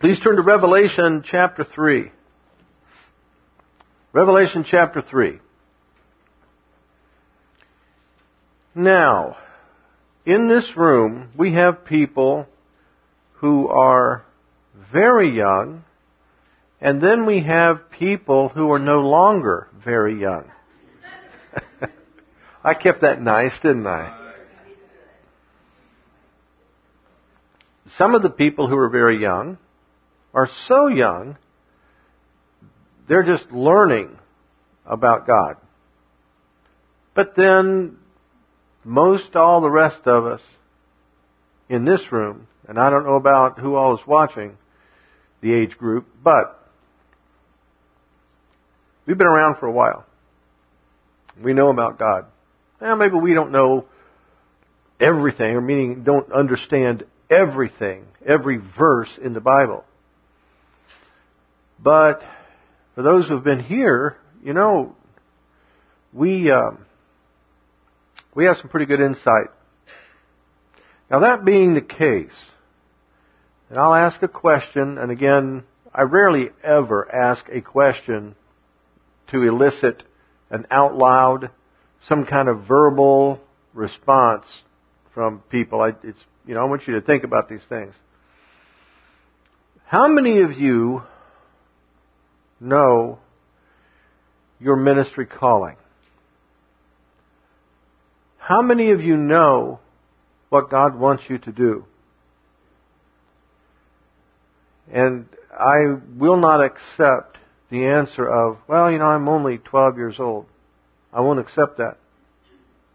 Please turn to Revelation chapter 3. Revelation chapter 3. Now, in this room, we have people who are very young, and then we have people who are no longer very young. I kept that nice, didn't I? Some of the people who are very young are so young, they're just learning about God. But then, most all the rest of us in this room, and I don't know about who all is watching the age group, but we've been around for a while. We know about God. Now maybe we don't know everything, or meaning don't understand everything, every verse in the Bible. But for those who have been here, you know, we um, we have some pretty good insight. Now that being the case, and I'll ask a question, and again, I rarely ever ask a question to elicit an out loud, some kind of verbal response from people. I, it's, you know, I want you to think about these things. How many of you know your ministry calling? How many of you know what God wants you to do? And I will not accept the answer of, well, you know, I'm only 12 years old. I won't accept that.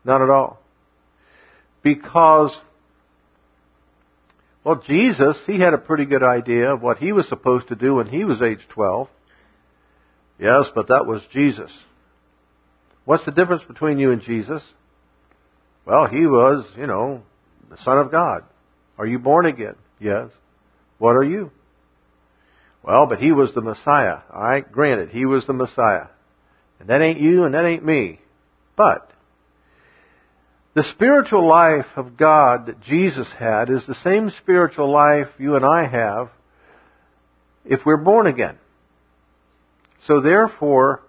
Not at all. Because, well, Jesus, he had a pretty good idea of what he was supposed to do when he was age 12. Yes, but that was Jesus. What's the difference between you and Jesus? Well, he was, you know, the Son of God. Are you born again? Yes. What are you? Well, but he was the Messiah. Alright, granted, he was the Messiah. And that ain't you and that ain't me. But, the spiritual life of God that Jesus had is the same spiritual life you and I have if we're born again. So therefore,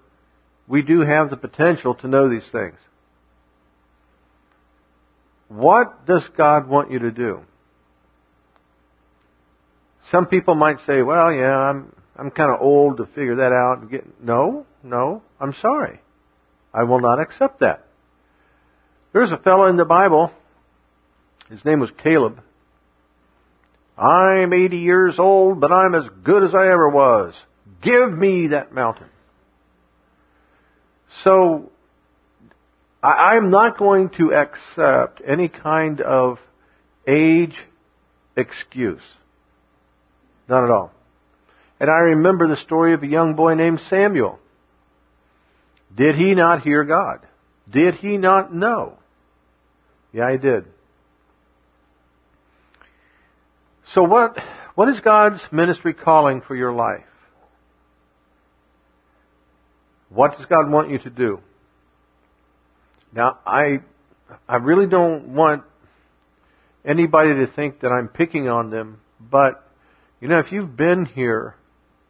we do have the potential to know these things. What does God want you to do? Some people might say, well, yeah, I'm, I'm kind of old to figure that out and get, no, no, I'm sorry. I will not accept that. There's a fellow in the Bible, his name was Caleb. I'm 80 years old, but I'm as good as I ever was. Give me that mountain. So, I, am not going to accept any kind of age excuse. Not at all. And I remember the story of a young boy named Samuel. Did he not hear God? Did he not know? Yeah, he did. So what, what is God's ministry calling for your life? What does God want you to do? Now, I, I really don't want anybody to think that I'm picking on them, but, you know, if you've been here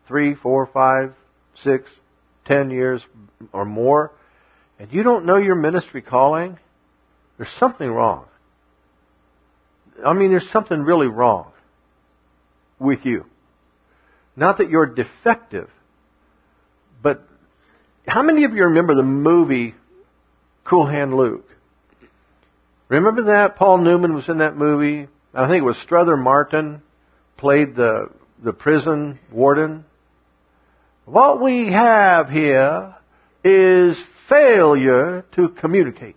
three, four, five, six, ten years or more, and you don't know your ministry calling, there's something wrong. I mean, there's something really wrong with you. Not that you're defective, but how many of you remember the movie Cool Hand Luke? Remember that? Paul Newman was in that movie. I think it was Strother Martin played the, the prison warden. What we have here is failure to communicate.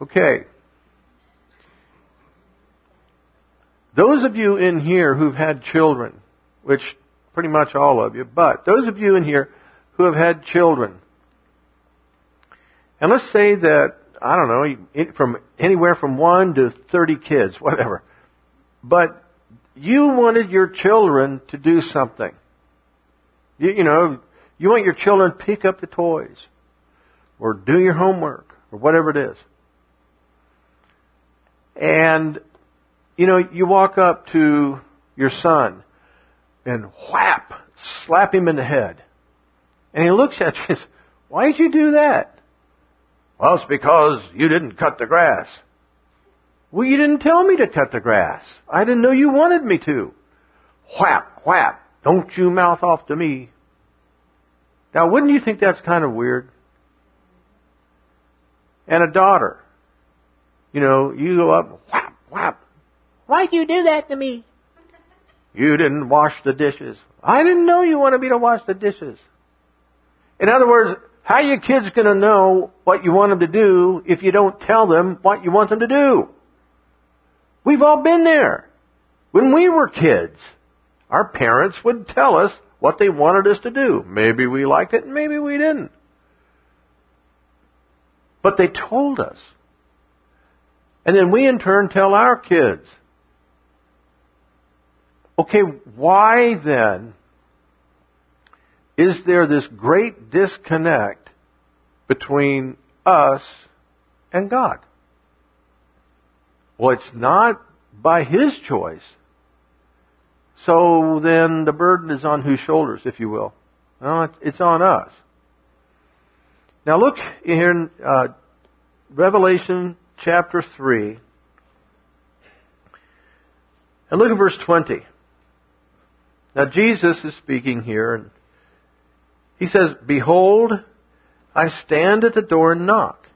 Okay. Those of you in here who've had children, which pretty much all of you, but those of you in here who have had children, and let's say that, I don't know, from anywhere from one to 30 kids, whatever, but you wanted your children to do something. You, you know, you want your children to pick up the toys, or do your homework, or whatever it is. And you know, you walk up to your son and whap, slap him in the head. And he looks at you and says, why'd you do that? Well, it's because you didn't cut the grass. Well, you didn't tell me to cut the grass. I didn't know you wanted me to. Whap, whap. Don't you mouth off to me. Now, wouldn't you think that's kind of weird? And a daughter. You know, you go up, whap, whap. Why'd you do that to me? You didn't wash the dishes. I didn't know you wanted me to wash the dishes. In other words, how are your kids going to know what you want them to do if you don't tell them what you want them to do? We've all been there. When we were kids, our parents would tell us what they wanted us to do. Maybe we liked it, maybe we didn't. But they told us. And then we in turn tell our kids. Okay, why then is there this great disconnect between us and God? Well, it's not by His choice. So then the burden is on whose shoulders, if you will? No, it's on us. Now look here in uh, Revelation chapter 3. And look at verse 20. Now Jesus is speaking here and he says, Behold, I stand at the door and knock.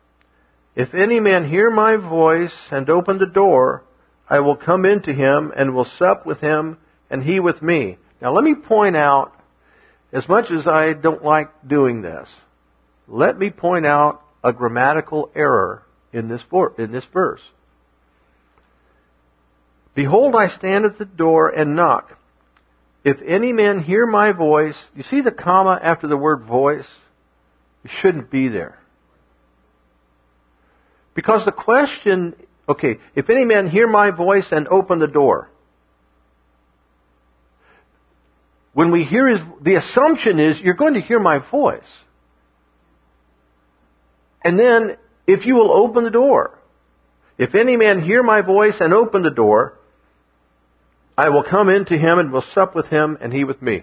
If any man hear my voice and open the door, I will come into him and will sup with him and he with me. Now let me point out, as much as I don't like doing this, let me point out a grammatical error in this, in this verse. Behold, I stand at the door and knock. If any man hear my voice, you see the comma after the word voice? It shouldn't be there. Because the question, okay, if any man hear my voice and open the door. When we hear his, the assumption is you're going to hear my voice. And then, if you will open the door, if any man hear my voice and open the door, I will come into him and will sup with him and he with me.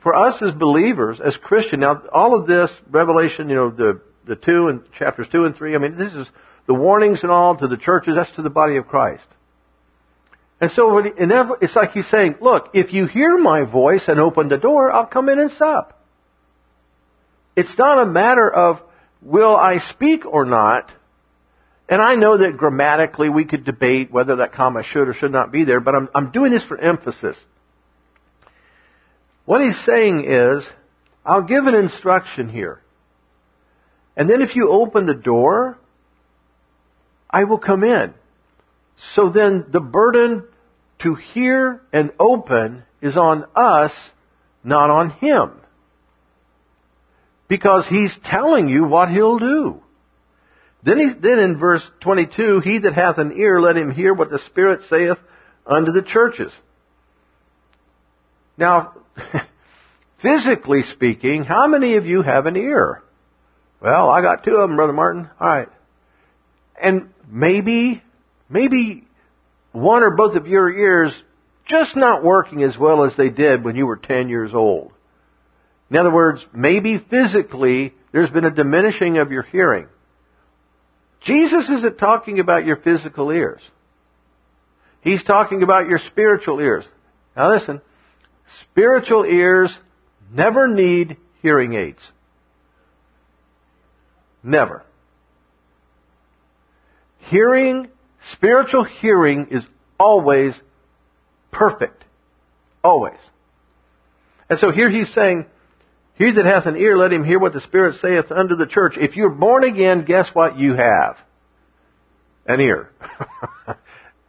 For us as believers, as Christian, now all of this, Revelation, you know, the, the two and chapters two and three, I mean, this is the warnings and all to the churches, that's to the body of Christ. And so it's like he's saying, look, if you hear my voice and open the door, I'll come in and sup. It's not a matter of will I speak or not. And I know that grammatically we could debate whether that comma should or should not be there, but I'm, I'm doing this for emphasis. What he's saying is, I'll give an instruction here. And then if you open the door, I will come in. So then the burden to hear and open is on us, not on him. Because he's telling you what he'll do. Then, he, then in verse 22, he that hath an ear, let him hear what the Spirit saith unto the churches. Now, physically speaking, how many of you have an ear? Well, I got two of them, Brother Martin. Alright. And maybe, maybe one or both of your ears just not working as well as they did when you were 10 years old. In other words, maybe physically there's been a diminishing of your hearing. Jesus isn't talking about your physical ears. He's talking about your spiritual ears. Now listen, spiritual ears never need hearing aids. Never. Hearing, spiritual hearing is always perfect. Always. And so here he's saying, he that hath an ear, let him hear what the Spirit saith unto the church. If you're born again, guess what you have? An ear.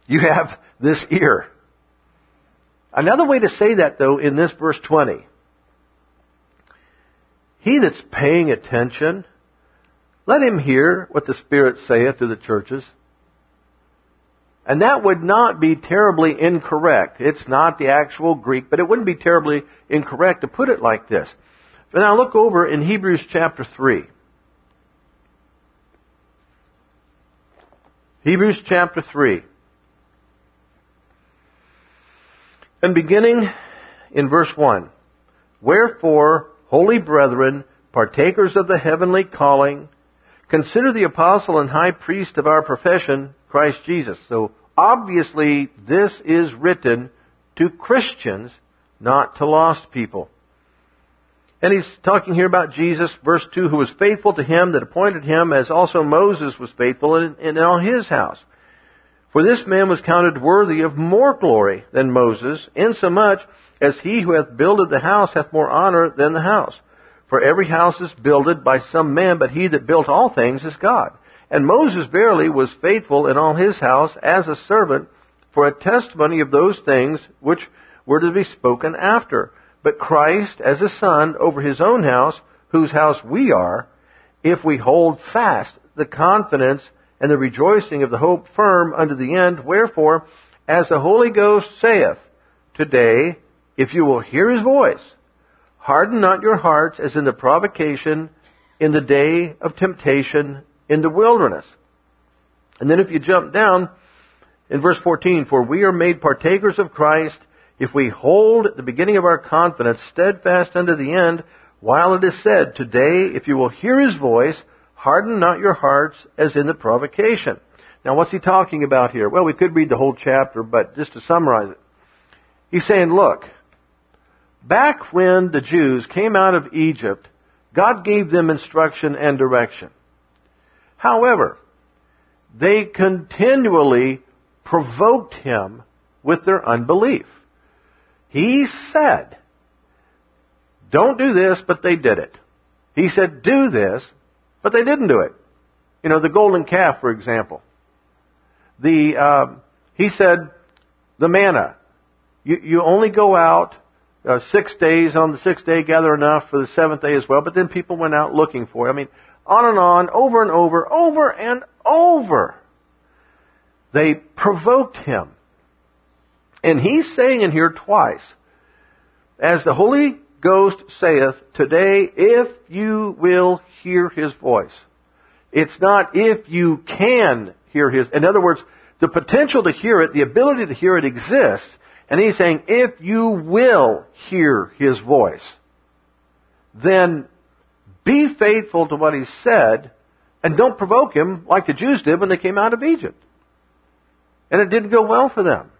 you have this ear. Another way to say that though in this verse 20. He that's paying attention, let him hear what the Spirit saith to the churches. And that would not be terribly incorrect. It's not the actual Greek, but it wouldn't be terribly incorrect to put it like this. But now look over in Hebrews chapter 3. Hebrews chapter 3. And beginning in verse 1. Wherefore, holy brethren, partakers of the heavenly calling, consider the apostle and high priest of our profession, Christ Jesus. So obviously this is written to Christians, not to lost people. And he's talking here about Jesus, verse 2, who was faithful to him that appointed him, as also Moses was faithful in, in all his house. For this man was counted worthy of more glory than Moses, insomuch as he who hath builded the house hath more honor than the house. For every house is builded by some man, but he that built all things is God. And Moses verily was faithful in all his house as a servant for a testimony of those things which were to be spoken after but Christ as a son over his own house, whose house we are, if we hold fast the confidence and the rejoicing of the hope firm unto the end. Wherefore, as the Holy Ghost saith, today, if you will hear his voice, harden not your hearts as in the provocation in the day of temptation in the wilderness. And then if you jump down in verse 14, for we are made partakers of Christ if we hold the beginning of our confidence steadfast unto the end, while it is said, Today, if you will hear his voice, harden not your hearts as in the provocation. Now what's he talking about here? Well, we could read the whole chapter, but just to summarize it. He's saying, look, back when the Jews came out of Egypt, God gave them instruction and direction. However, they continually provoked him with their unbelief. He said, don't do this, but they did it. He said, do this, but they didn't do it. You know, the golden calf, for example. The, uh, he said, the manna. You, you only go out uh, six days, on the sixth day gather enough for the seventh day as well, but then people went out looking for it. I mean, on and on, over and over, over and over. They provoked him. And he's saying in here twice, as the Holy Ghost saith, today, if you will hear his voice. It's not if you can hear his, in other words, the potential to hear it, the ability to hear it exists, and he's saying, if you will hear his voice, then be faithful to what he said, and don't provoke him like the Jews did when they came out of Egypt. And it didn't go well for them.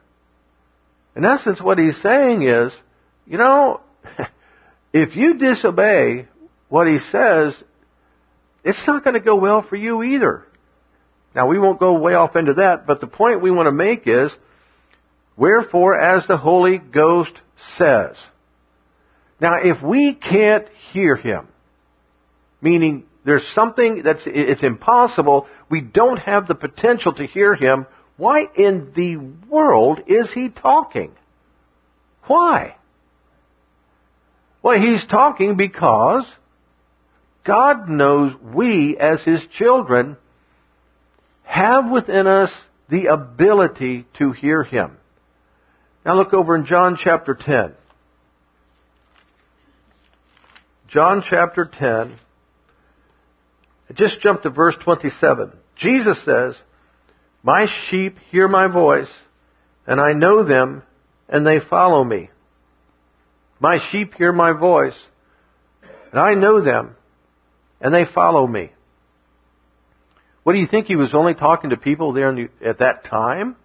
In essence, what he's saying is, you know, if you disobey what he says, it's not going to go well for you either. Now we won't go way off into that, but the point we want to make is, wherefore as the Holy Ghost says. Now if we can't hear him, meaning there's something that's, it's impossible, we don't have the potential to hear him, why in the world is he talking? Why? Well, he's talking because God knows we as his children have within us the ability to hear him. Now look over in John chapter 10. John chapter 10. I Just jump to verse 27. Jesus says, my sheep hear my voice, and I know them, and they follow me. My sheep hear my voice, and I know them, and they follow me. What do you think he was only talking to people there the, at that time?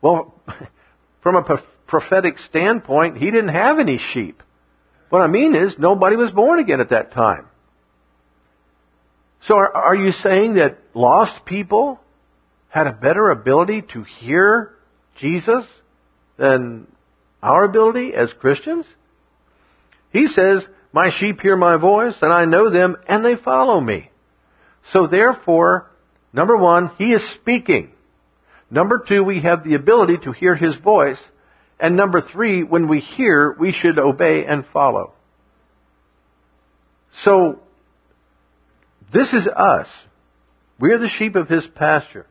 Well, from a prophetic standpoint, he didn't have any sheep. What I mean is, nobody was born again at that time. So are, are you saying that lost people had a better ability to hear Jesus than our ability as Christians? He says, my sheep hear my voice and I know them and they follow me. So therefore, number one, he is speaking. Number two, we have the ability to hear his voice. And number three, when we hear, we should obey and follow. So, this is us. We are the sheep of his pasture.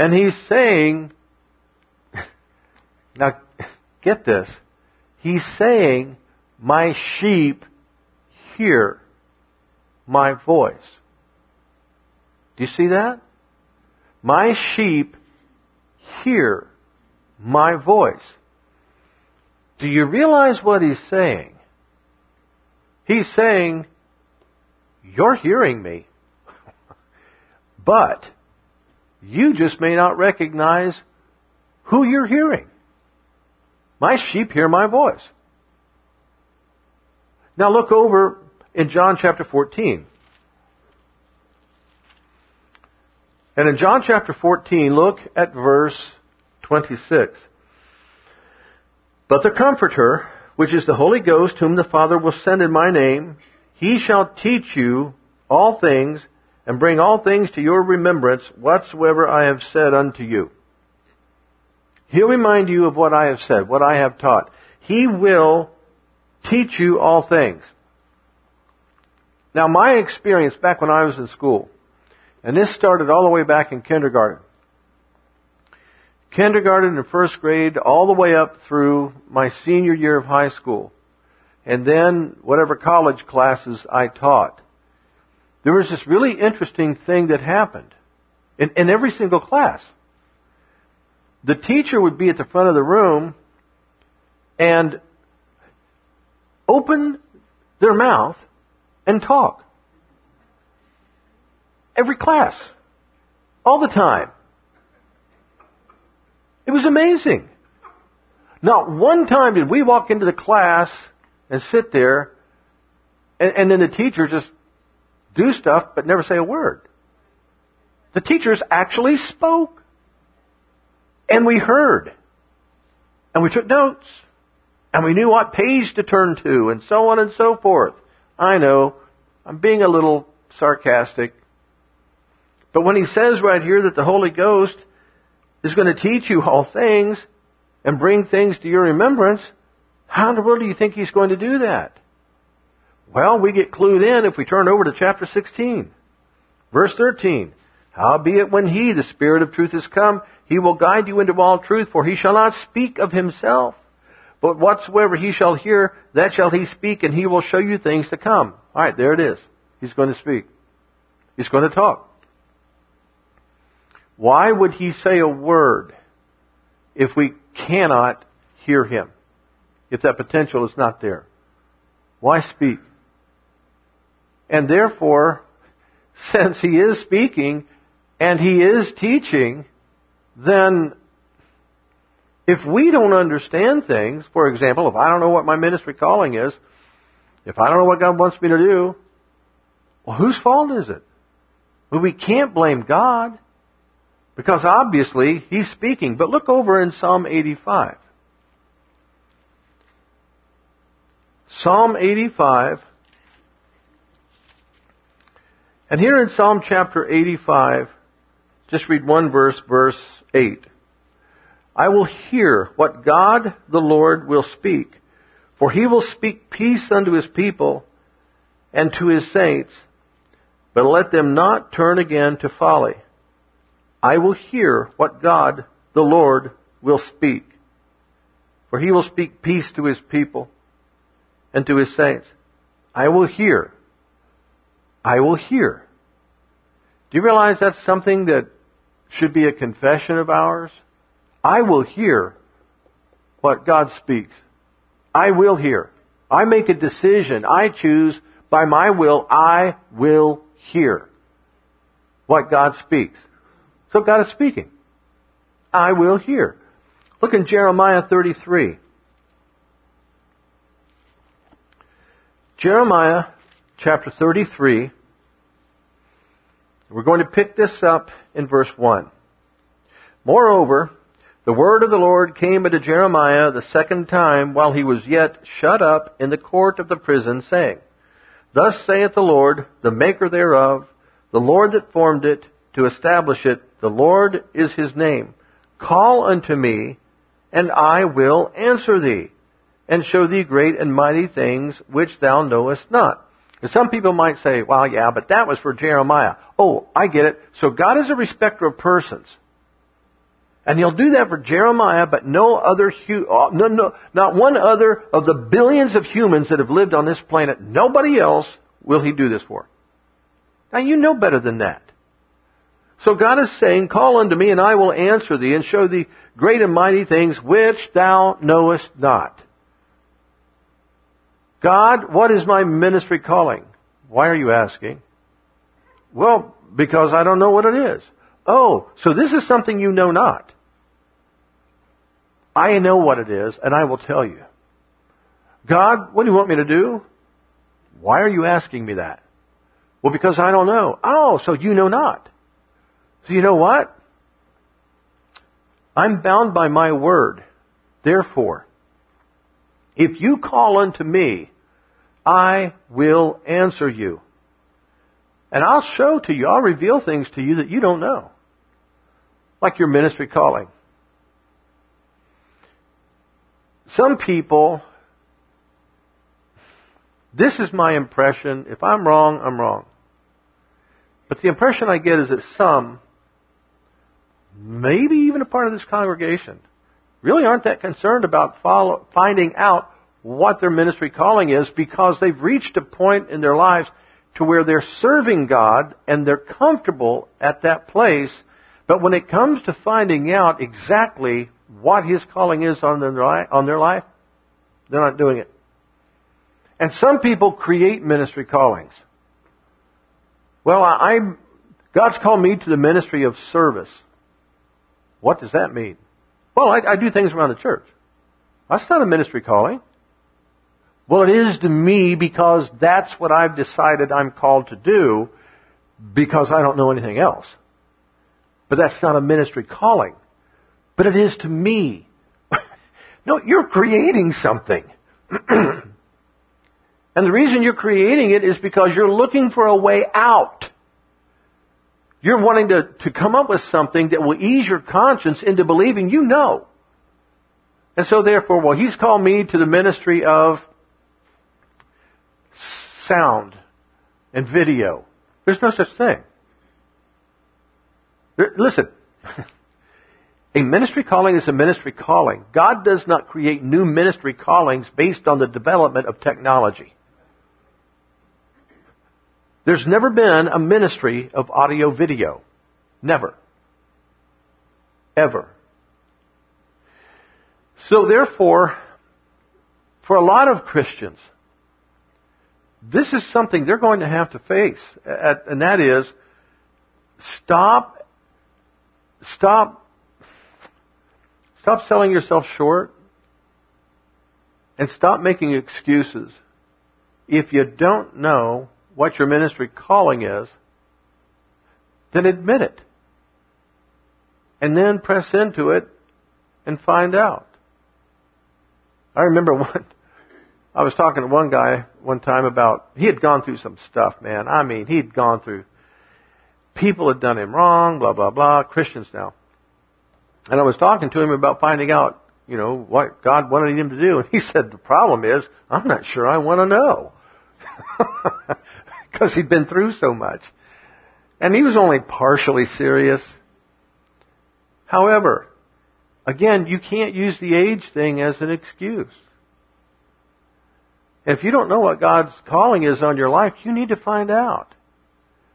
And he's saying, now get this, he's saying, my sheep hear my voice. Do you see that? My sheep hear my voice. Do you realize what he's saying? He's saying, you're hearing me. but you just may not recognize who you're hearing. My sheep hear my voice. Now look over in John chapter 14. And in John chapter 14, look at verse 26. But the Comforter, which is the Holy Ghost, whom the Father will send in my name, he shall teach you all things and bring all things to your remembrance whatsoever I have said unto you. He'll remind you of what I have said, what I have taught. He will teach you all things. Now my experience back when I was in school, and this started all the way back in kindergarten. Kindergarten and first grade all the way up through my senior year of high school. And then whatever college classes I taught. There was this really interesting thing that happened in, in every single class. The teacher would be at the front of the room and open their mouth and talk. Every class. All the time. It was amazing. Not one time did we walk into the class and sit there and, and then the teacher just do stuff but never say a word. The teachers actually spoke. And we heard. And we took notes. And we knew what page to turn to and so on and so forth. I know. I'm being a little sarcastic. But when he says right here that the Holy Ghost is going to teach you all things and bring things to your remembrance, how in the world do you think he's going to do that? Well, we get clued in if we turn over to chapter 16. Verse 13. Howbeit when he, the Spirit of truth, is come, he will guide you into all truth, for he shall not speak of himself. But whatsoever he shall hear, that shall he speak, and he will show you things to come. Alright, there it is. He's going to speak. He's going to talk. Why would he say a word if we cannot hear him? If that potential is not there? Why speak? And therefore, since he is speaking and he is teaching, then if we don't understand things, for example, if I don't know what my ministry calling is, if I don't know what God wants me to do, well, whose fault is it? Well, we can't blame God because obviously He's speaking. But look over in Psalm 85. Psalm 85. And here in Psalm chapter 85, just read one verse, verse 8. I will hear what God the Lord will speak, for he will speak peace unto his people and to his saints, but let them not turn again to folly. I will hear what God the Lord will speak, for he will speak peace to his people and to his saints. I will hear. I will hear. Do you realize that's something that should be a confession of ours? I will hear what God speaks. I will hear. I make a decision. I choose by my will. I will hear what God speaks. So God is speaking. I will hear. Look in Jeremiah 33. Jeremiah chapter 33. We're going to pick this up in verse 1. Moreover, the word of the Lord came unto Jeremiah the second time while he was yet shut up in the court of the prison, saying, Thus saith the Lord, the maker thereof, the Lord that formed it, to establish it, the Lord is his name. Call unto me, and I will answer thee, and show thee great and mighty things which thou knowest not. And some people might say, well, yeah, but that was for Jeremiah. Oh, I get it. So God is a respecter of persons. And he'll do that for Jeremiah, but no other, uh, no, no, not one other of the billions of humans that have lived on this planet, nobody else will he do this for. Now you know better than that. So God is saying, call unto me and I will answer thee and show thee great and mighty things which thou knowest not. God, what is my ministry calling? Why are you asking? Well, because I don't know what it is. Oh, so this is something you know not. I know what it is and I will tell you. God, what do you want me to do? Why are you asking me that? Well, because I don't know. Oh, so you know not. So you know what? I'm bound by my word. Therefore, if you call unto me, I will answer you. And I'll show to you, I'll reveal things to you that you don't know. Like your ministry calling. Some people, this is my impression. If I'm wrong, I'm wrong. But the impression I get is that some, maybe even a part of this congregation, really aren't that concerned about follow, finding out what their ministry calling is because they've reached a point in their lives to where they're serving God and they're comfortable at that place. But when it comes to finding out exactly what His calling is on their, on their life, they're not doing it. And some people create ministry callings. Well, I, God's called me to the ministry of service. What does that mean? Well, I, I do things around the church. That's not a ministry calling. Well, it is to me because that's what I've decided I'm called to do because I don't know anything else. But that's not a ministry calling. But it is to me. no, you're creating something. and the reason you're creating it is because you're looking for a way out. You're wanting to, to come up with something that will ease your conscience into believing you know. And so therefore, well, he's called me to the ministry of sound and video. There's no such thing. Listen, a ministry calling is a ministry calling. God does not create new ministry callings based on the development of technology. There's never been a ministry of audio video. Never. Ever. So therefore, for a lot of Christians, this is something they're going to have to face, and that is stop, stop, stop selling yourself short, and stop making excuses. If you don't know what your ministry calling is, then admit it. And then press into it and find out. I remember one, I was talking to one guy one time about, he had gone through some stuff, man. I mean, he'd gone through, people had done him wrong, blah, blah, blah, Christians now. And I was talking to him about finding out, you know, what God wanted him to do. And he said, the problem is, I'm not sure I want to know. Because he'd been through so much. And he was only partially serious. However, again, you can't use the age thing as an excuse. If you don't know what God's calling is on your life, you need to find out.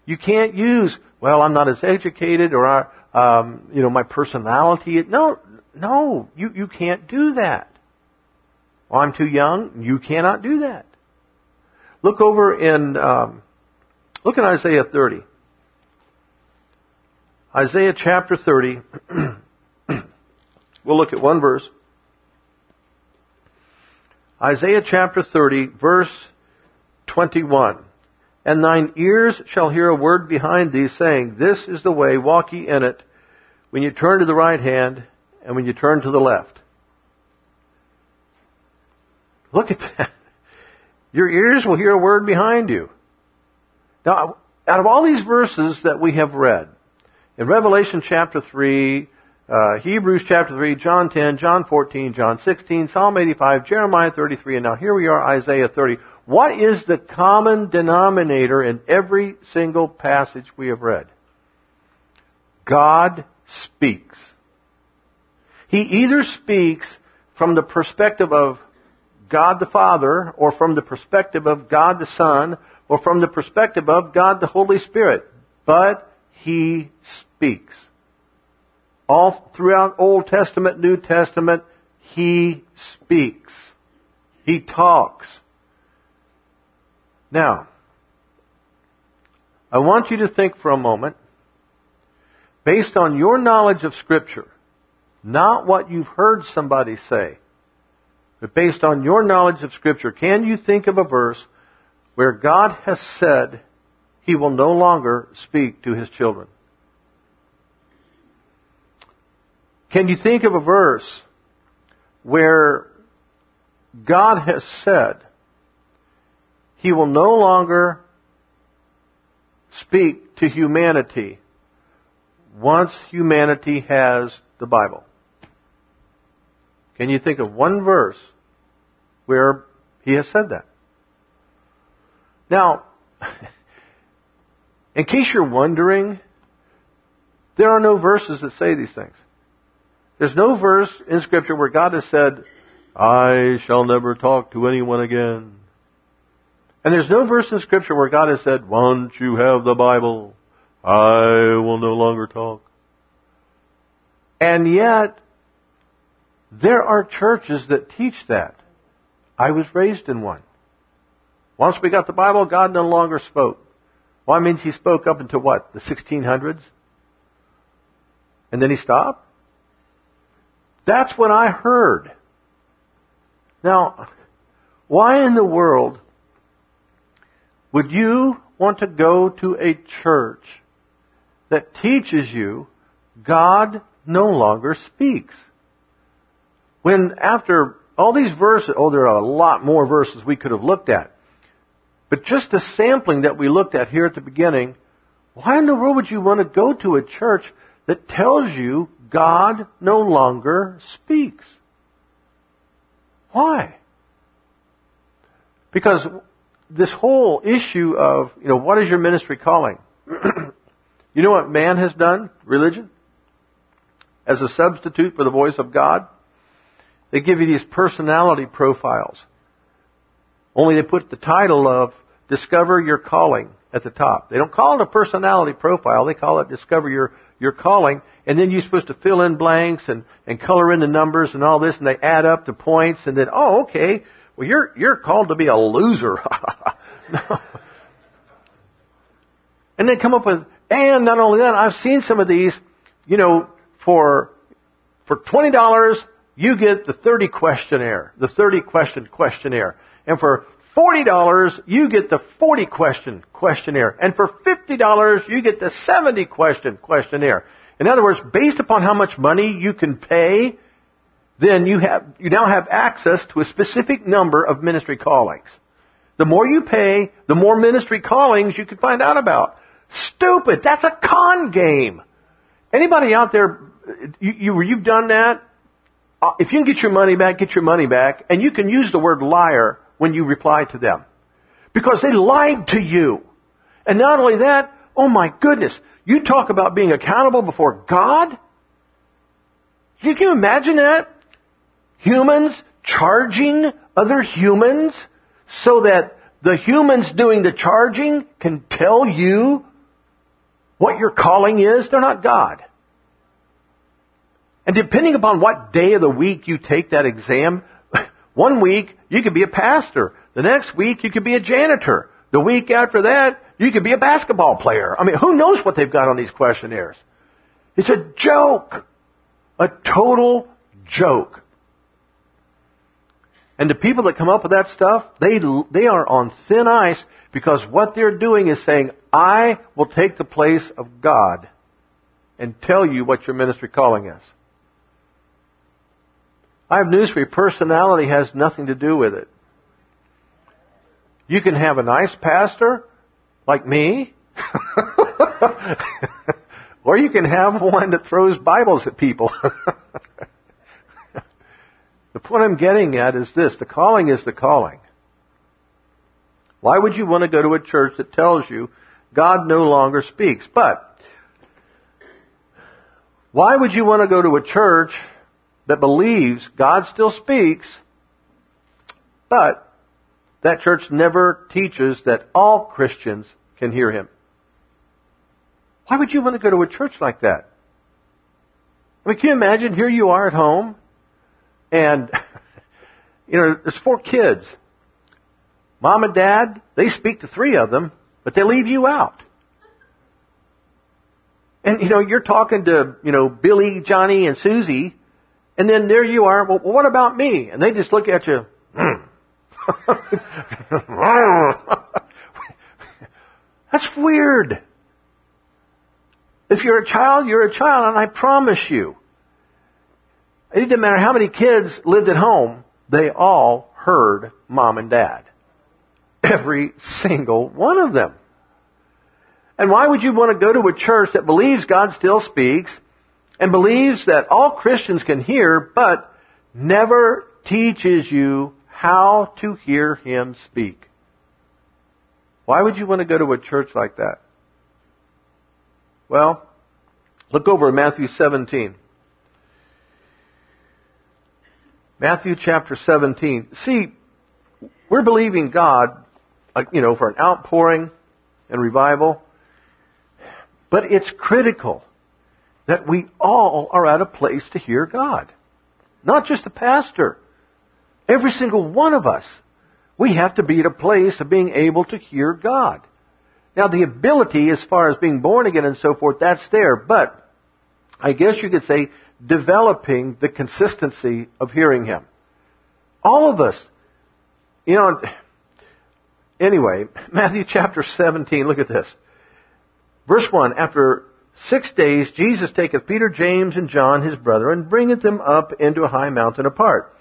You can't use, well, I'm not as educated or, um, you know, my personality. No, no, you, you can't do that. Well, I'm too young. You cannot do that. Look over in, um, look in Isaiah 30. Isaiah chapter 30. we'll look at one verse. Isaiah chapter 30, verse 21. And thine ears shall hear a word behind thee saying, This is the way, walk ye in it, when you turn to the right hand and when you turn to the left. Look at that. Your ears will hear a word behind you. Now, out of all these verses that we have read, in Revelation chapter 3, uh, Hebrews chapter 3, John 10, John 14, John 16, Psalm 85, Jeremiah 33, and now here we are, Isaiah 30. What is the common denominator in every single passage we have read? God speaks. He either speaks from the perspective of God the Father, or from the perspective of God the Son, or from the perspective of God the Holy Spirit. But He speaks. All throughout Old Testament, New Testament, He speaks. He talks. Now, I want you to think for a moment, based on your knowledge of Scripture, not what you've heard somebody say, but based on your knowledge of Scripture, can you think of a verse where God has said He will no longer speak to His children? Can you think of a verse where God has said He will no longer speak to humanity once humanity has the Bible? Can you think of one verse where he has said that? Now, in case you're wondering, there are no verses that say these things. There's no verse in scripture where God has said, I shall never talk to anyone again. And there's no verse in scripture where God has said, once you have the Bible, I will no longer talk. And yet, there are churches that teach that. I was raised in one. Once we got the Bible, God no longer spoke. Well, that means he spoke up until what? The 1600s? And then he stopped? That's what I heard. Now, why in the world would you want to go to a church that teaches you God no longer speaks? When after all these verses, oh, there are a lot more verses we could have looked at. But just the sampling that we looked at here at the beginning, why in the world would you want to go to a church that tells you God no longer speaks? Why? Because this whole issue of, you know, what is your ministry calling? you know what man has done? Religion? As a substitute for the voice of God? They give you these personality profiles. Only they put the title of Discover Your Calling at the top. They don't call it a personality profile. They call it Discover Your, Your Calling. And then you're supposed to fill in blanks and, and color in the numbers and all this and they add up the points and then, oh, okay. Well, you're, you're called to be a loser. And they come up with, and not only that, I've seen some of these, you know, for, for $20, you get the 30 questionnaire, the 30 question questionnaire. And for $40, you get the 40 question questionnaire. And for $50, you get the 70 question questionnaire. In other words, based upon how much money you can pay, then you have, you now have access to a specific number of ministry callings. The more you pay, the more ministry callings you can find out about. Stupid! That's a con game! Anybody out there, you, you, you've done that? Uh, if you can get your money back, get your money back, and you can use the word liar when you reply to them. Because they lied to you. And not only that, oh my goodness, you talk about being accountable before God? Can you imagine that? Humans charging other humans so that the humans doing the charging can tell you what your calling is? They're not God. And depending upon what day of the week you take that exam, one week you could be a pastor. The next week you could be a janitor. The week after that, you could be a basketball player. I mean, who knows what they've got on these questionnaires? It's a joke. A total joke. And the people that come up with that stuff, they, they are on thin ice because what they're doing is saying, I will take the place of God and tell you what your ministry calling is. I have news for you. Personality has nothing to do with it. You can have a nice pastor, like me, or you can have one that throws Bibles at people. the point I'm getting at is this. The calling is the calling. Why would you want to go to a church that tells you God no longer speaks? But, why would you want to go to a church that believes God still speaks, but that church never teaches that all Christians can hear Him. Why would you want to go to a church like that? I mean, can you imagine? Here you are at home, and you know, there's four kids. Mom and dad, they speak to three of them, but they leave you out. And you know, you're talking to, you know, Billy, Johnny, and Susie, and then there you are, well, what about me? And they just look at you, hmm. That's weird. If you're a child, you're a child, and I promise you, it didn't matter how many kids lived at home, they all heard mom and dad. Every single one of them. And why would you want to go to a church that believes God still speaks and believes that all Christians can hear, but never teaches you how to hear Him speak? Why would you want to go to a church like that? Well, look over at Matthew 17. Matthew chapter 17. See, we're believing God, uh, you know, for an outpouring and revival. But it's critical that we all are at a place to hear God. Not just the pastor. Every single one of us. We have to be at a place of being able to hear God. Now the ability as far as being born again and so forth, that's there, but I guess you could say developing the consistency of hearing Him. All of us, you know, anyway, Matthew chapter 17, look at this. Verse 1, after six days Jesus taketh Peter, James, and John his brother, and bringeth them up into a high mountain apart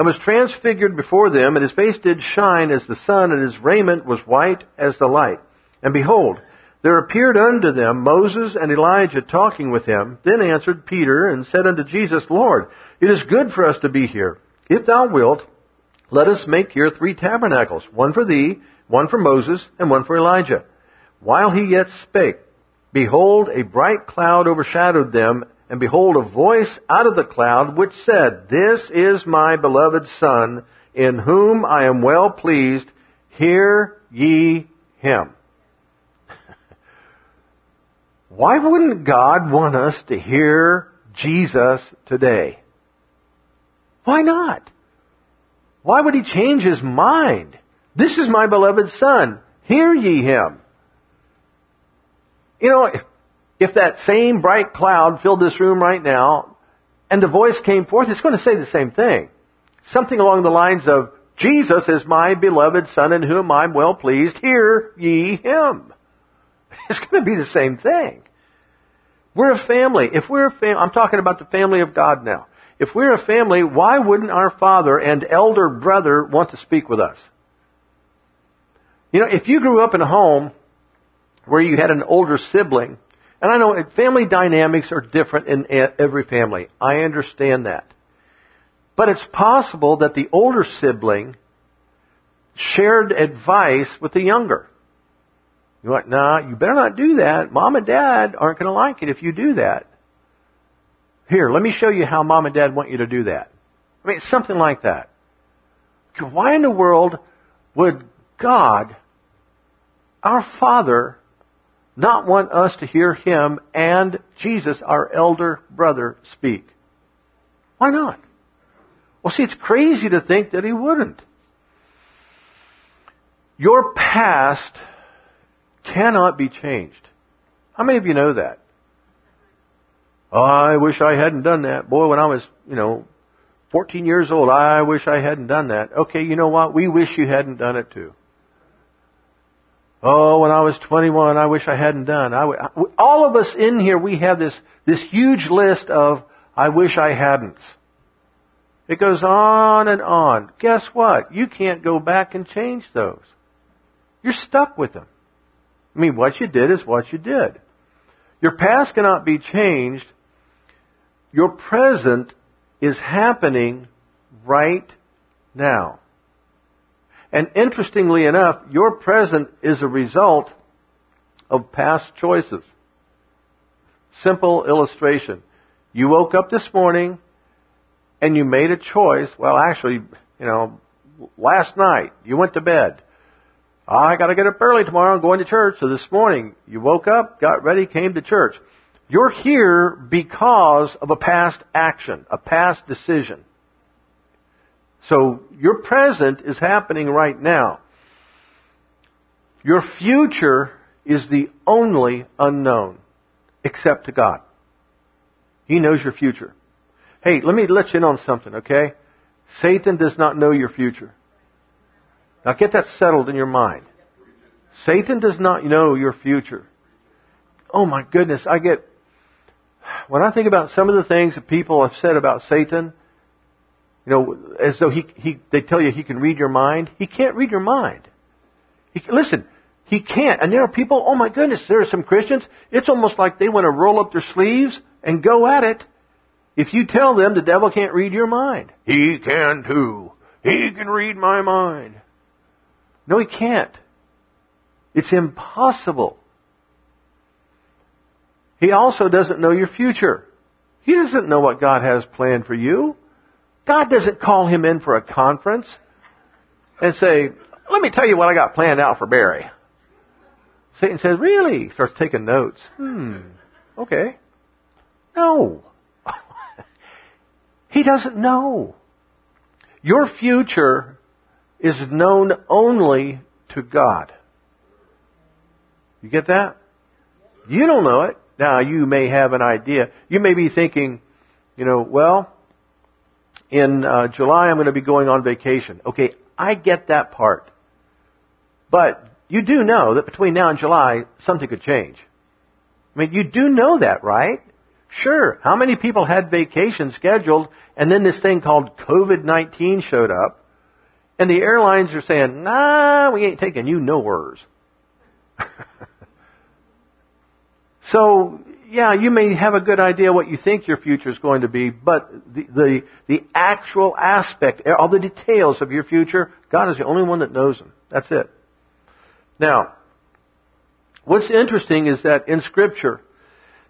and was transfigured before them, and his face did shine as the sun, and his raiment was white as the light. And behold, there appeared unto them Moses and Elijah talking with him. Then answered Peter and said unto Jesus, Lord, it is good for us to be here. If thou wilt, let us make here three tabernacles, one for thee, one for Moses, and one for Elijah. While he yet spake, behold, a bright cloud overshadowed them, and behold, a voice out of the cloud which said, This is my beloved Son, in whom I am well pleased. Hear ye him. Why wouldn't God want us to hear Jesus today? Why not? Why would he change his mind? This is my beloved son. Hear ye him. You know, if that same bright cloud filled this room right now and the voice came forth, it's going to say the same thing. Something along the lines of, Jesus is my beloved son in whom I'm well pleased. Hear ye him. It's going to be the same thing. We're a family. If we're a family, I'm talking about the family of God now. If we're a family, why wouldn't our father and elder brother want to speak with us? You know, if you grew up in a home where you had an older sibling and I know family dynamics are different in every family. I understand that. But it's possible that the older sibling shared advice with the younger. You want, nah, you better not do that. Mom and dad aren't going to like it if you do that. Here, let me show you how mom and dad want you to do that. I mean, something like that. Why in the world would God, our Father, not want us to hear him and Jesus, our elder brother, speak? Why not? Well, see, it's crazy to think that he wouldn't. Your past cannot be changed. How many of you know that? Oh, I wish I hadn't done that. Boy, when I was, you know, 14 years old, I wish I hadn't done that. Okay, you know what? We wish you hadn't done it too. Oh, when I was 21, I wish I hadn't done. I, all of us in here, we have this, this huge list of, I wish I hadn't. It goes on and on. Guess what? You can't go back and change those. You're stuck with them. I mean, what you did is what you did. Your past cannot be changed. Your present is happening right now. And interestingly enough, your present is a result of past choices. Simple illustration. You woke up this morning and you made a choice. Well, actually, you know, last night you went to bed. Ah, I gotta get up early tomorrow, I'm going to church. So this morning, you woke up, got ready, came to church. You're here because of a past action, a past decision. So your present is happening right now. Your future is the only unknown, except to God. He knows your future. Hey, let me let you in on something, okay? Satan does not know your future. Now get that settled in your mind. Satan does not know your future. Oh my goodness, I get, when I think about some of the things that people have said about Satan, you know, as though he, he, they tell you he can read your mind. He can't read your mind. He, listen, he can't. And there are people, oh my goodness, there are some Christians, it's almost like they want to roll up their sleeves and go at it. If you tell them the devil can't read your mind, he can too. He can read my mind. No, he can't. It's impossible. He also doesn't know your future. He doesn't know what God has planned for you. God doesn't call him in for a conference and say, let me tell you what I got planned out for Barry. Satan says, really? Starts taking notes. Hmm. Okay. No. he doesn't know. Your future is known only to God. You get that? You don't know it. Now you may have an idea. You may be thinking, you know, well, in uh, July I'm going to be going on vacation. Okay, I get that part. But you do know that between now and July, something could change. I mean, you do know that, right? Sure. How many people had vacations scheduled and then this thing called COVID-19 showed up and the airlines are saying, nah, we ain't taking you nowheres. so yeah, you may have a good idea what you think your future is going to be, but the, the, the actual aspect, all the details of your future, God is the only one that knows them. That's it. Now, what's interesting is that in scripture,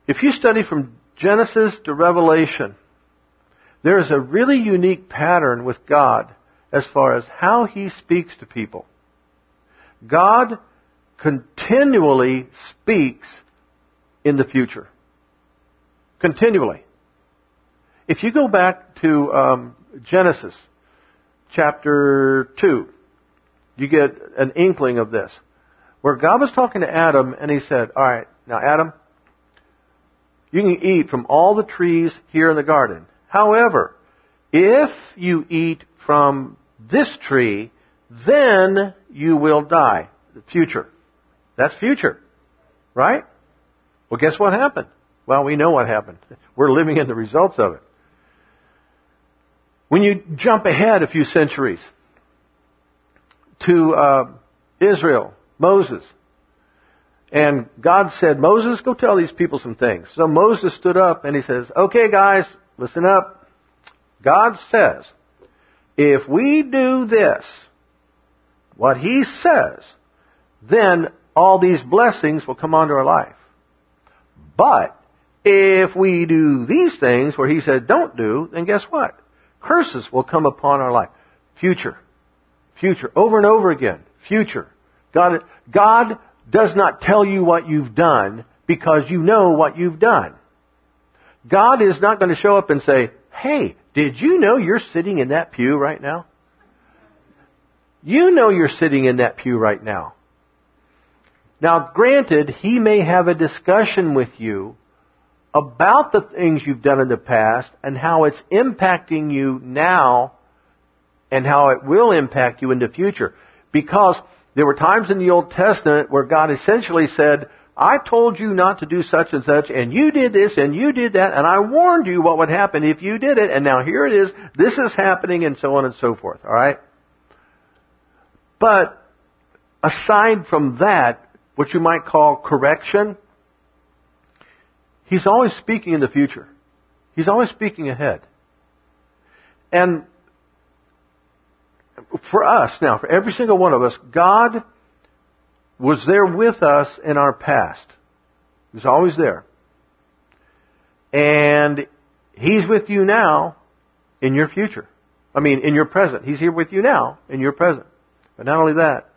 if you study from Genesis to Revelation, there is a really unique pattern with God as far as how He speaks to people. God continually speaks in the future. Continually. If you go back to um, Genesis chapter 2, you get an inkling of this. Where God was talking to Adam and he said, Alright, now Adam, you can eat from all the trees here in the garden. However, if you eat from this tree, then you will die. The future. That's future. Right? Well, guess what happened? Well, we know what happened. We're living in the results of it. When you jump ahead a few centuries to uh, Israel, Moses, and God said, Moses, go tell these people some things. So Moses stood up and he says, okay guys, listen up. God says, if we do this, what he says, then all these blessings will come onto our life. But if we do these things where he said don't do, then guess what? Curses will come upon our life. Future. Future. Over and over again. Future. God, God does not tell you what you've done because you know what you've done. God is not going to show up and say, hey, did you know you're sitting in that pew right now? You know you're sitting in that pew right now. Now, granted, he may have a discussion with you about the things you've done in the past and how it's impacting you now and how it will impact you in the future. Because there were times in the Old Testament where God essentially said, I told you not to do such and such, and you did this, and you did that, and I warned you what would happen if you did it, and now here it is, this is happening, and so on and so forth, alright? But, aside from that, what you might call correction, he's always speaking in the future. He's always speaking ahead. And for us now, for every single one of us, God was there with us in our past. He was always there. And He's with you now in your future. I mean, in your present. He's here with you now in your present. But not only that,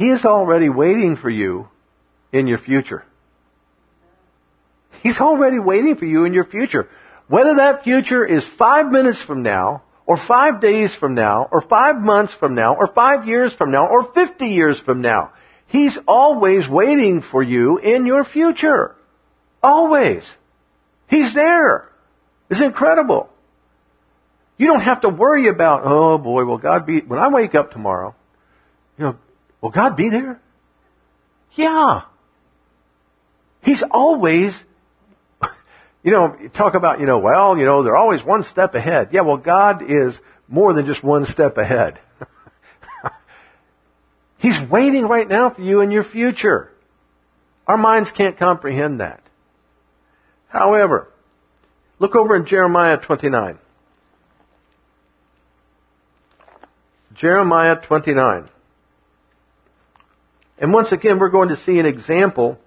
He is already waiting for you in your future. He's already waiting for you in your future. Whether that future is five minutes from now, or five days from now, or five months from now, or five years from now, or 50 years from now. He's always waiting for you in your future. Always. He's there. It's incredible. You don't have to worry about, oh boy, will God be, when I wake up tomorrow, you know, will God be there? Yeah. He's always, you know, talk about, you know, well, you know, they're always one step ahead. Yeah, well, God is more than just one step ahead. He's waiting right now for you in your future. Our minds can't comprehend that. However, look over in Jeremiah 29. Jeremiah 29. And once again, we're going to see an example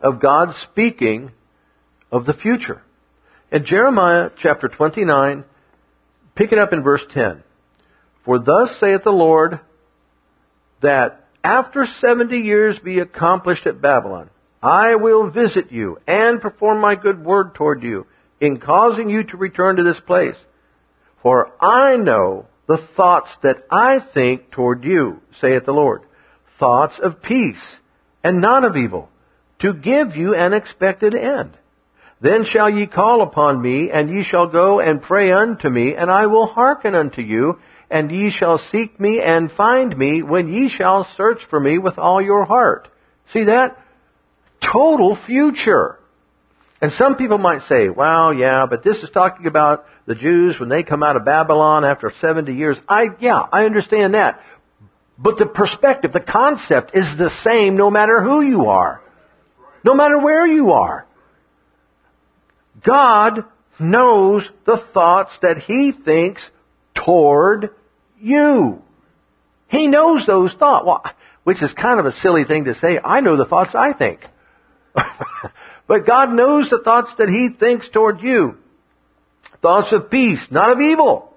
of God speaking of the future. In Jeremiah chapter 29, pick it up in verse 10. For thus saith the Lord, that after 70 years be accomplished at Babylon, I will visit you and perform my good word toward you in causing you to return to this place. For I know the thoughts that I think toward you, saith the Lord. Thoughts of peace and not of evil, to give you an expected end. Then shall ye call upon me, and ye shall go and pray unto me, and I will hearken unto you, and ye shall seek me and find me when ye shall search for me with all your heart. See that? Total future. And some people might say, well, yeah, but this is talking about the Jews when they come out of Babylon after 70 years. I, yeah, I understand that. But the perspective, the concept is the same no matter who you are. No matter where you are. God knows the thoughts that He thinks toward you. He knows those thoughts. Well, which is kind of a silly thing to say. I know the thoughts I think. but God knows the thoughts that He thinks toward you. Thoughts of peace, not of evil.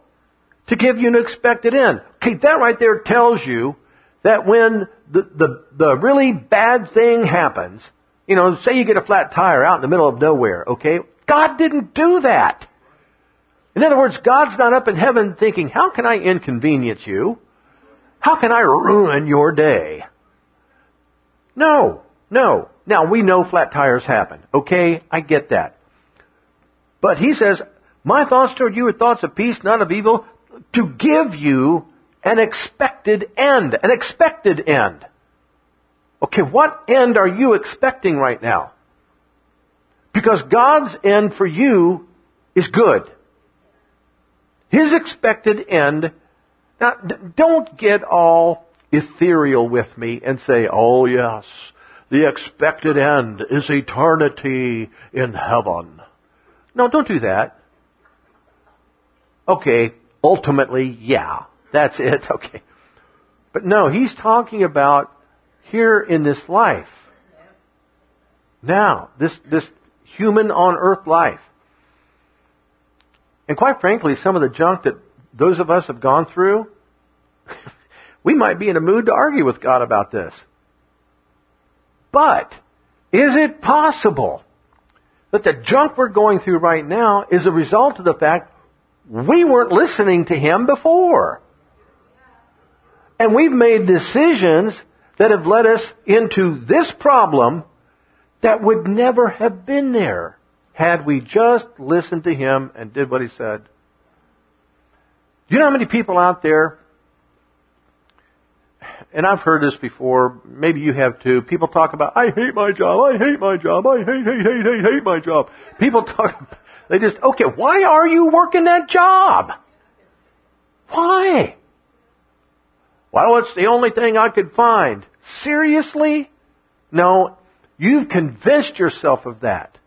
To give you an expected end. Okay, that right there tells you that when the, the, the really bad thing happens, you know, say you get a flat tire out in the middle of nowhere, okay? God didn't do that. In other words, God's not up in heaven thinking, how can I inconvenience you? How can I ruin your day? No, no. Now we know flat tires happen. Okay, I get that. But he says, my thoughts toward you are thoughts of peace, not of evil, to give you an expected end. An expected end. Okay, what end are you expecting right now? Because God's end for you is good. His expected end. Now, don't get all ethereal with me and say, oh yes, the expected end is eternity in heaven. No, don't do that. Okay, ultimately, yeah, that's it, okay. But no, he's talking about here in this life. Now, this, this human on earth life. And quite frankly, some of the junk that those of us have gone through, we might be in a mood to argue with God about this. But, is it possible that the junk we're going through right now is a result of the fact we weren't listening to Him before? And we've made decisions that have led us into this problem that would never have been there had we just listened to him and did what he said. Do you know how many people out there, and I've heard this before, maybe you have too, people talk about, I hate my job, I hate my job, I hate, hate, hate, hate, hate my job. People talk, they just, okay, why are you working that job? Why? Well, it's the only thing I could find. Seriously? No, you've convinced yourself of that.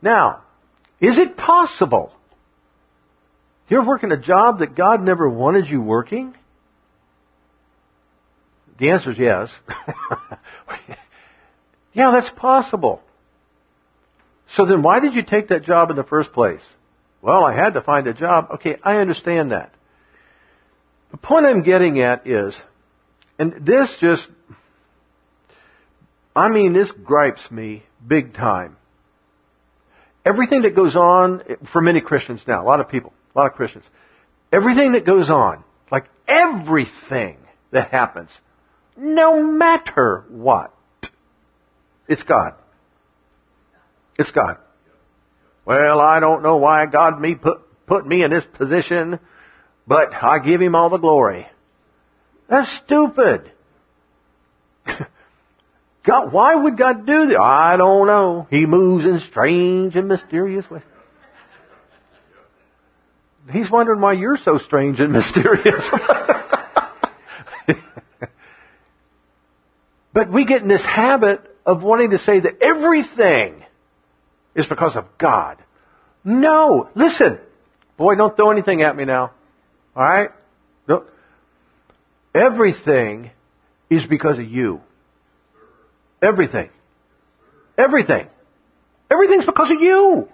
Now, is it possible you're working a job that God never wanted you working? The answer is yes. yeah, that's possible. So then why did you take that job in the first place? Well, I had to find a job. Okay, I understand that. The point I'm getting at is and this just, I mean, this gripes me big time. Everything that goes on for many Christians now, a lot of people, a lot of Christians, everything that goes on, like everything that happens, no matter what, it's God. It's God. Well, I don't know why God me put, put me in this position, but I give him all the glory. That's stupid. God, why would God do that? I don't know. He moves in strange and mysterious ways. He's wondering why you're so strange and mysterious. but we get in this habit of wanting to say that everything is because of God. No. Listen. Boy, don't throw anything at me now. Alright? No. Everything is because of you. Everything. Everything. Everything's because of you.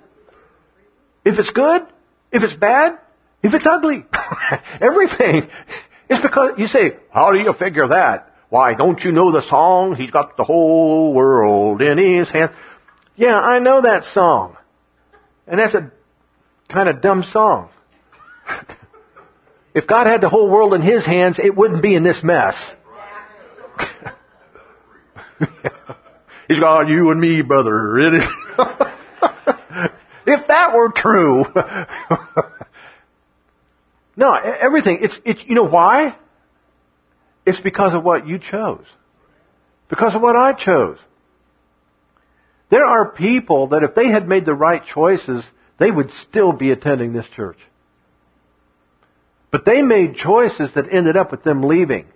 If it's good, if it's bad, if it's ugly, everything is because you say, how do you figure that? Why, don't you know the song? He's got the whole world in his hand. Yeah, I know that song. And that's a kind of dumb song. if God had the whole world in his hands, it wouldn't be in this mess. He's got you and me, brother. if that were true. no, everything. It's, it's, you know why? It's because of what you chose. Because of what I chose. There are people that if they had made the right choices, they would still be attending this church. But they made choices that ended up with them leaving.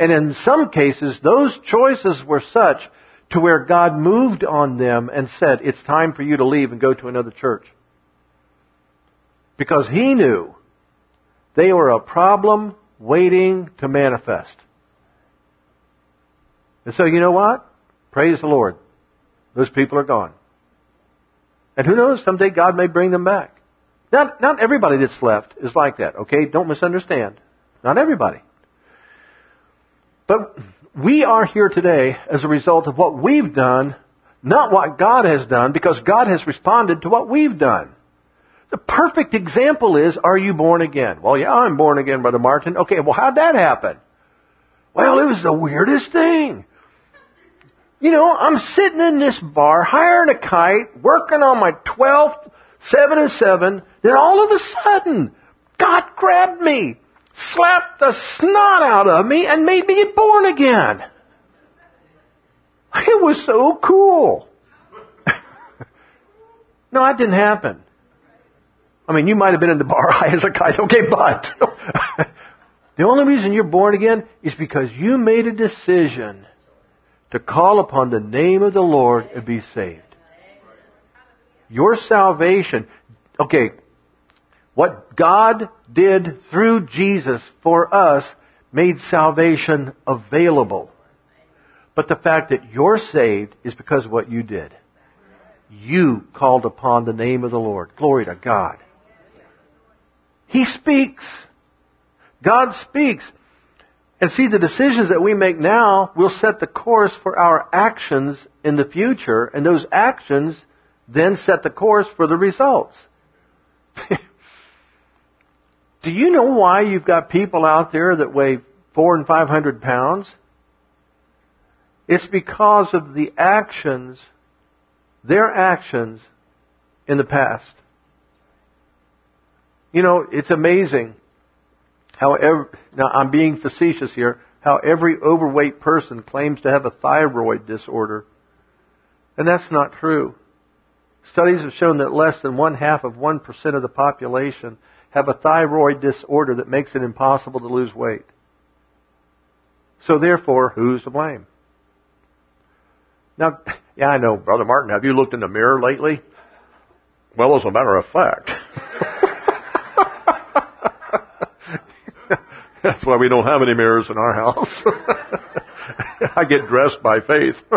And in some cases, those choices were such to where God moved on them and said, it's time for you to leave and go to another church. Because He knew they were a problem waiting to manifest. And so you know what? Praise the Lord. Those people are gone. And who knows, someday God may bring them back. Not, not everybody that's left is like that, okay? Don't misunderstand. Not everybody. But we are here today as a result of what we've done, not what God has done, because God has responded to what we've done. The perfect example is, are you born again? Well, yeah, I'm born again, Brother Martin. Okay, well, how'd that happen? Well, it was the weirdest thing. You know, I'm sitting in this bar, hiring a kite, working on my 12th, 7 and 7, then all of a sudden, God grabbed me slapped the snot out of me and made me get born again. It was so cool. no, that didn't happen. I mean, you might have been in the bar high as a kite, okay, but the only reason you're born again is because you made a decision to call upon the name of the Lord and be saved. Your salvation, okay, what God did through Jesus for us made salvation available. But the fact that you're saved is because of what you did. You called upon the name of the Lord. Glory to God. He speaks. God speaks. And see, the decisions that we make now will set the course for our actions in the future, and those actions then set the course for the results. Do you know why you've got people out there that weigh four and five hundred pounds? It's because of the actions, their actions in the past. You know, it's amazing how every, now I'm being facetious here, how every overweight person claims to have a thyroid disorder. And that's not true. Studies have shown that less than one half of 1% of the population have a thyroid disorder that makes it impossible to lose weight. So therefore, who's to blame? Now, yeah, I know, Brother Martin, have you looked in the mirror lately? Well, as a matter of fact. That's why we don't have any mirrors in our house. I get dressed by faith.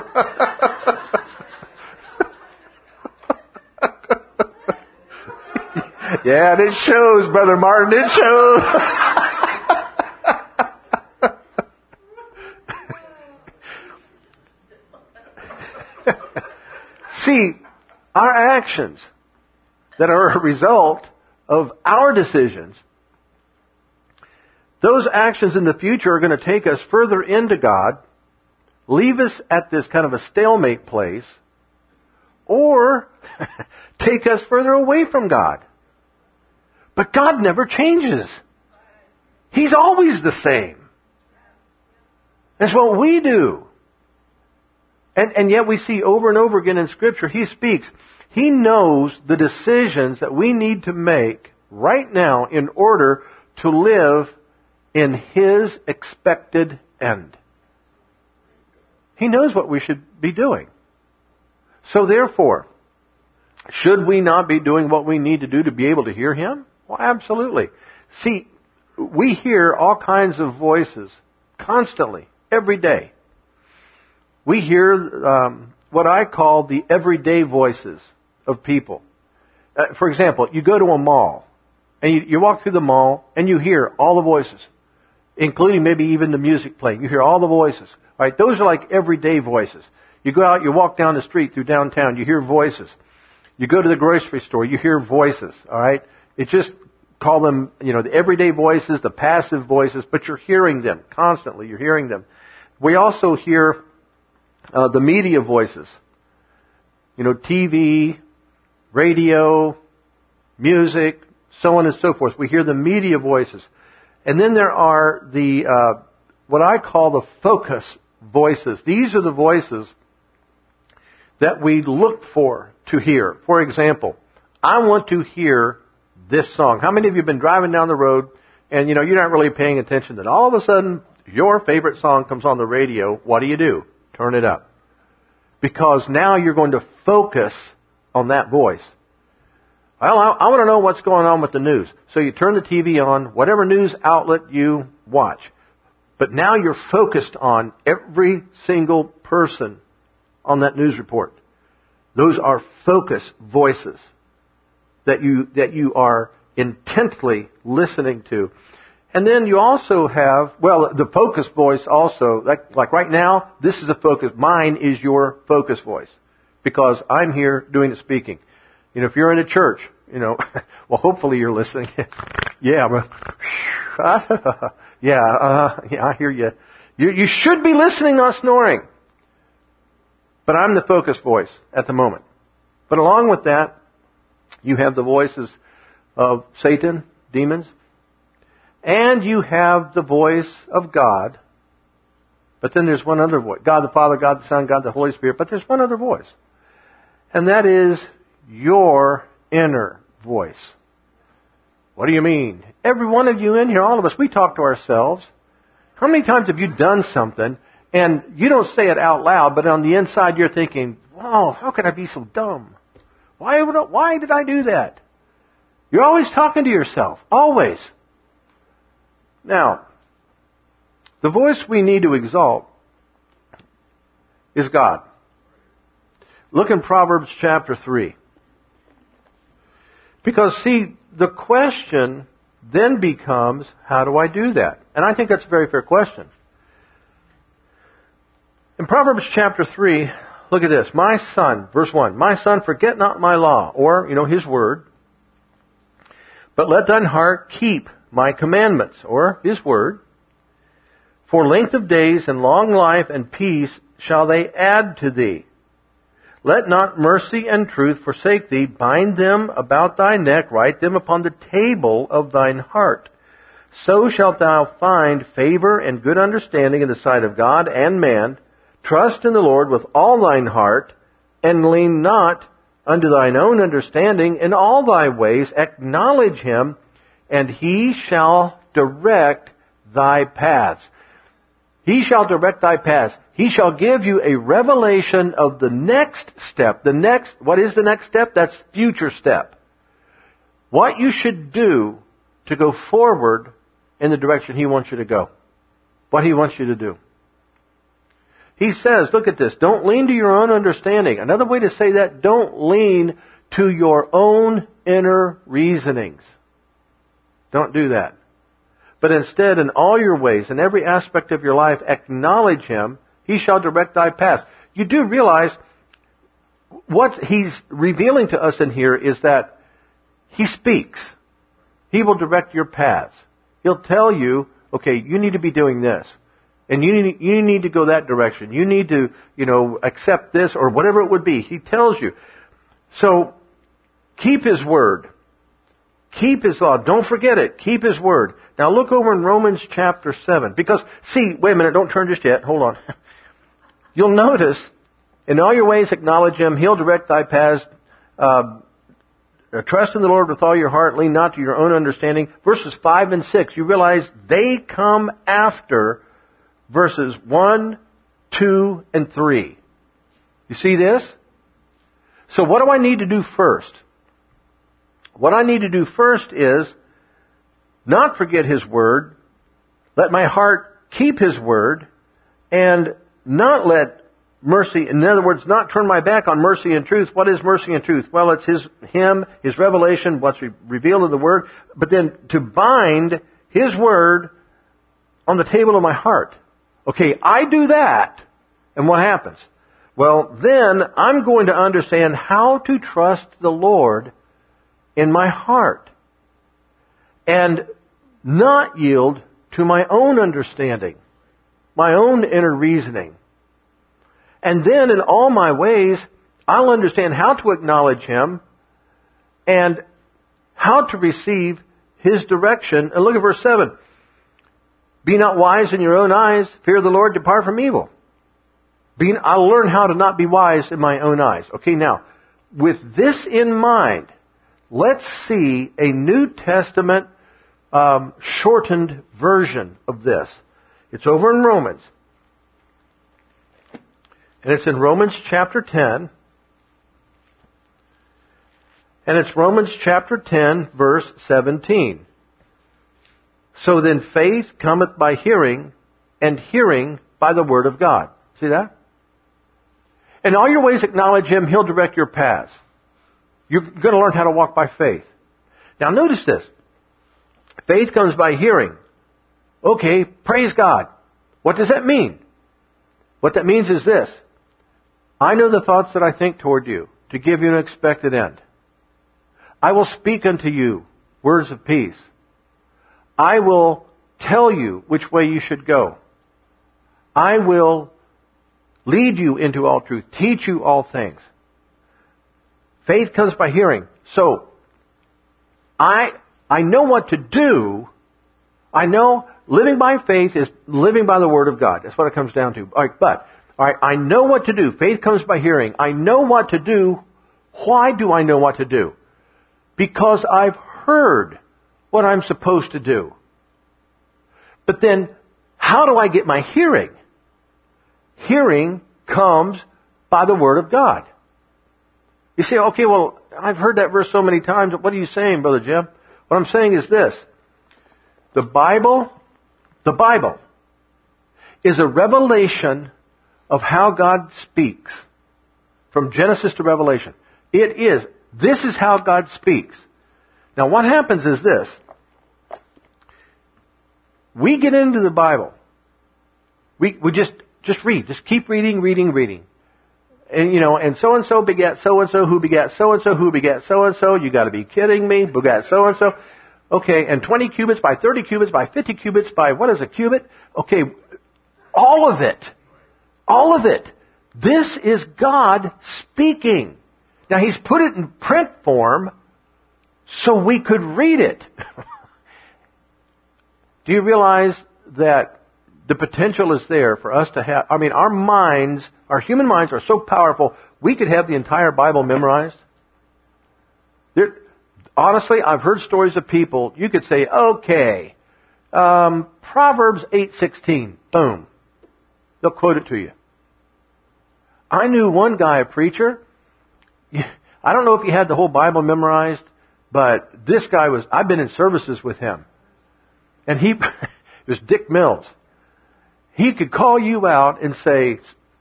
yeah, and it shows, Brother Martin, it shows. See, our actions that are a result of our decisions those actions in the future are going to take us further into God, leave us at this kind of a stalemate place, or take us further away from God. But God never changes. He's always the same. That's what we do. And, and yet we see over and over again in scripture, He speaks. He knows the decisions that we need to make right now in order to live in His expected end. He knows what we should be doing. So therefore, should we not be doing what we need to do to be able to hear Him? Well, absolutely. See, we hear all kinds of voices constantly, every day. We hear um, what I call the everyday voices of people. Uh, for example, you go to a mall, and you, you walk through the mall, and you hear all the voices, including maybe even the music playing. You hear all the voices. Right, those are like everyday voices. You go out, you walk down the street through downtown, you hear voices. You go to the grocery store, you hear voices. All right, it just call them, you know, the everyday voices, the passive voices, but you're hearing them constantly. You're hearing them. We also hear uh, the media voices. You know, TV, radio, music, so on and so forth. We hear the media voices. And then there are the, uh, what I call the focus voices. These are the voices that we look for to hear. For example, I want to hear this song. How many of you have been driving down the road and you know you're not really paying attention that all of a sudden your favorite song comes on the radio? What do you do? Turn it up. Because now you're going to focus on that voice. Well, I, I want to know what's going on with the news. So you turn the TV on, whatever news outlet you watch. But now you're focused on every single person on that news report. Those are focus voices that you, that you are intently listening to. And then you also have, well, the focus voice also, like, like right now, this is a focus, mine is your focus voice. Because I'm here doing the speaking. You know, if you're in a church, you know, well, hopefully you're listening. yeah, but, yeah, uh, yeah, I hear you. you. You should be listening, not snoring. But I'm the focus voice at the moment. But along with that, you have the voices of Satan, demons, and you have the voice of God. But then there's one other voice. God the Father, God the Son, God the Holy Spirit. But there's one other voice. And that is your inner voice. What do you mean? Every one of you in here, all of us, we talk to ourselves. How many times have you done something and you don't say it out loud, but on the inside you're thinking, oh, how could I be so dumb? Why, would I, why did I do that? You're always talking to yourself. Always. Now, the voice we need to exalt is God. Look in Proverbs chapter 3. Because see, the question then becomes, how do I do that? And I think that's a very fair question. In Proverbs chapter 3, Look at this. My son, verse 1. My son, forget not my law, or, you know, his word, but let thine heart keep my commandments, or his word. For length of days and long life and peace shall they add to thee. Let not mercy and truth forsake thee. Bind them about thy neck. Write them upon the table of thine heart. So shalt thou find favor and good understanding in the sight of God and man. Trust in the Lord with all thine heart, and lean not unto thine own understanding. In all thy ways acknowledge him, and he shall direct thy paths. He shall direct thy paths. He shall give you a revelation of the next step. The next, what is the next step? That's future step. What you should do to go forward in the direction he wants you to go. What he wants you to do. He says, look at this, don't lean to your own understanding. Another way to say that, don't lean to your own inner reasonings. Don't do that. But instead, in all your ways, in every aspect of your life, acknowledge Him. He shall direct thy path. You do realize what he's revealing to us in here is that he speaks. He will direct your paths. He'll tell you, okay, you need to be doing this. And you need, you need to go that direction. You need to, you know, accept this or whatever it would be. He tells you. So, keep His Word. Keep His law. Don't forget it. Keep His Word. Now look over in Romans chapter 7. Because, see, wait a minute, don't turn just yet. Hold on. You'll notice, in all your ways acknowledge Him. He'll direct thy paths. Uh, trust in the Lord with all your heart. Lean not to your own understanding. Verses 5 and 6, you realize they come after verses 1, 2, and 3. You see this? So what do I need to do first? What I need to do first is not forget His Word, let my heart keep His Word, and not let mercy, in other words, not turn my back on mercy and truth. What is mercy and truth? Well, it's His, Him, His revelation, what's revealed in the Word, but then to bind His Word on the table of my heart. Okay, I do that, and what happens? Well, then I'm going to understand how to trust the Lord in my heart and not yield to my own understanding, my own inner reasoning. And then in all my ways, I'll understand how to acknowledge Him and how to receive His direction. And look at verse 7. Be not wise in your own eyes. Fear the Lord. Depart from evil. I'll learn how to not be wise in my own eyes. Okay, now, with this in mind, let's see a New Testament um, shortened version of this. It's over in Romans. And it's in Romans chapter 10. And it's Romans chapter 10, verse 17. So then faith cometh by hearing, and hearing by the word of God. See that? In all your ways acknowledge Him, He'll direct your paths. You're going to learn how to walk by faith. Now notice this. Faith comes by hearing. Okay, praise God. What does that mean? What that means is this. I know the thoughts that I think toward you, to give you an expected end. I will speak unto you words of peace. I will tell you which way you should go. I will lead you into all truth, teach you all things. Faith comes by hearing. So, I, I know what to do. I know living by faith is living by the Word of God. That's what it comes down to. Alright, but, alright, I know what to do. Faith comes by hearing. I know what to do. Why do I know what to do? Because I've heard what I'm supposed to do. But then, how do I get my hearing? Hearing comes by the Word of God. You say, okay, well, I've heard that verse so many times. What are you saying, Brother Jim? What I'm saying is this. The Bible, the Bible is a revelation of how God speaks from Genesis to Revelation. It is. This is how God speaks. Now what happens is this. We get into the Bible. We, we just, just read. Just keep reading, reading, reading. And, you know, and so and so begat so and so, who begat so and so, who begat so and so. You gotta be kidding me. Begat so and so. Okay, and 20 cubits by 30 cubits by 50 cubits by what is a cubit? Okay, all of it. All of it. This is God speaking. Now He's put it in print form so we could read it. Do you realize that the potential is there for us to have, I mean, our minds, our human minds are so powerful, we could have the entire Bible memorized. There, honestly, I've heard stories of people, you could say, okay, um, Proverbs 8.16, boom. They'll quote it to you. I knew one guy, a preacher, I don't know if he had the whole Bible memorized, but this guy was, I've been in services with him. And he, it was Dick Mills. He could call you out and say,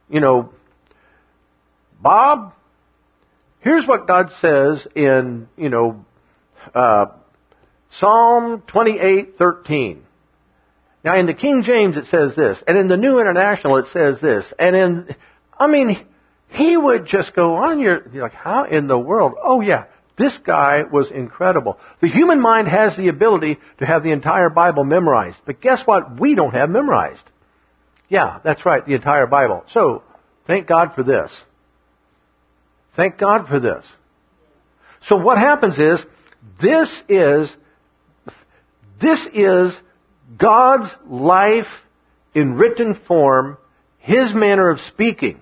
you know, Bob, here's what God says in, you know, uh, Psalm 28:13. Now in the King James it says this, and in the New International it says this, and in, I mean, he would just go on your, you're like, how in the world? Oh yeah, this guy was incredible. The human mind has the ability to have the entire Bible memorized. But guess what? We don't have memorized. Yeah, that's right, the entire Bible. So, thank God for this. Thank God for this. So what happens is, this is, this is God's life in written form, His manner of speaking.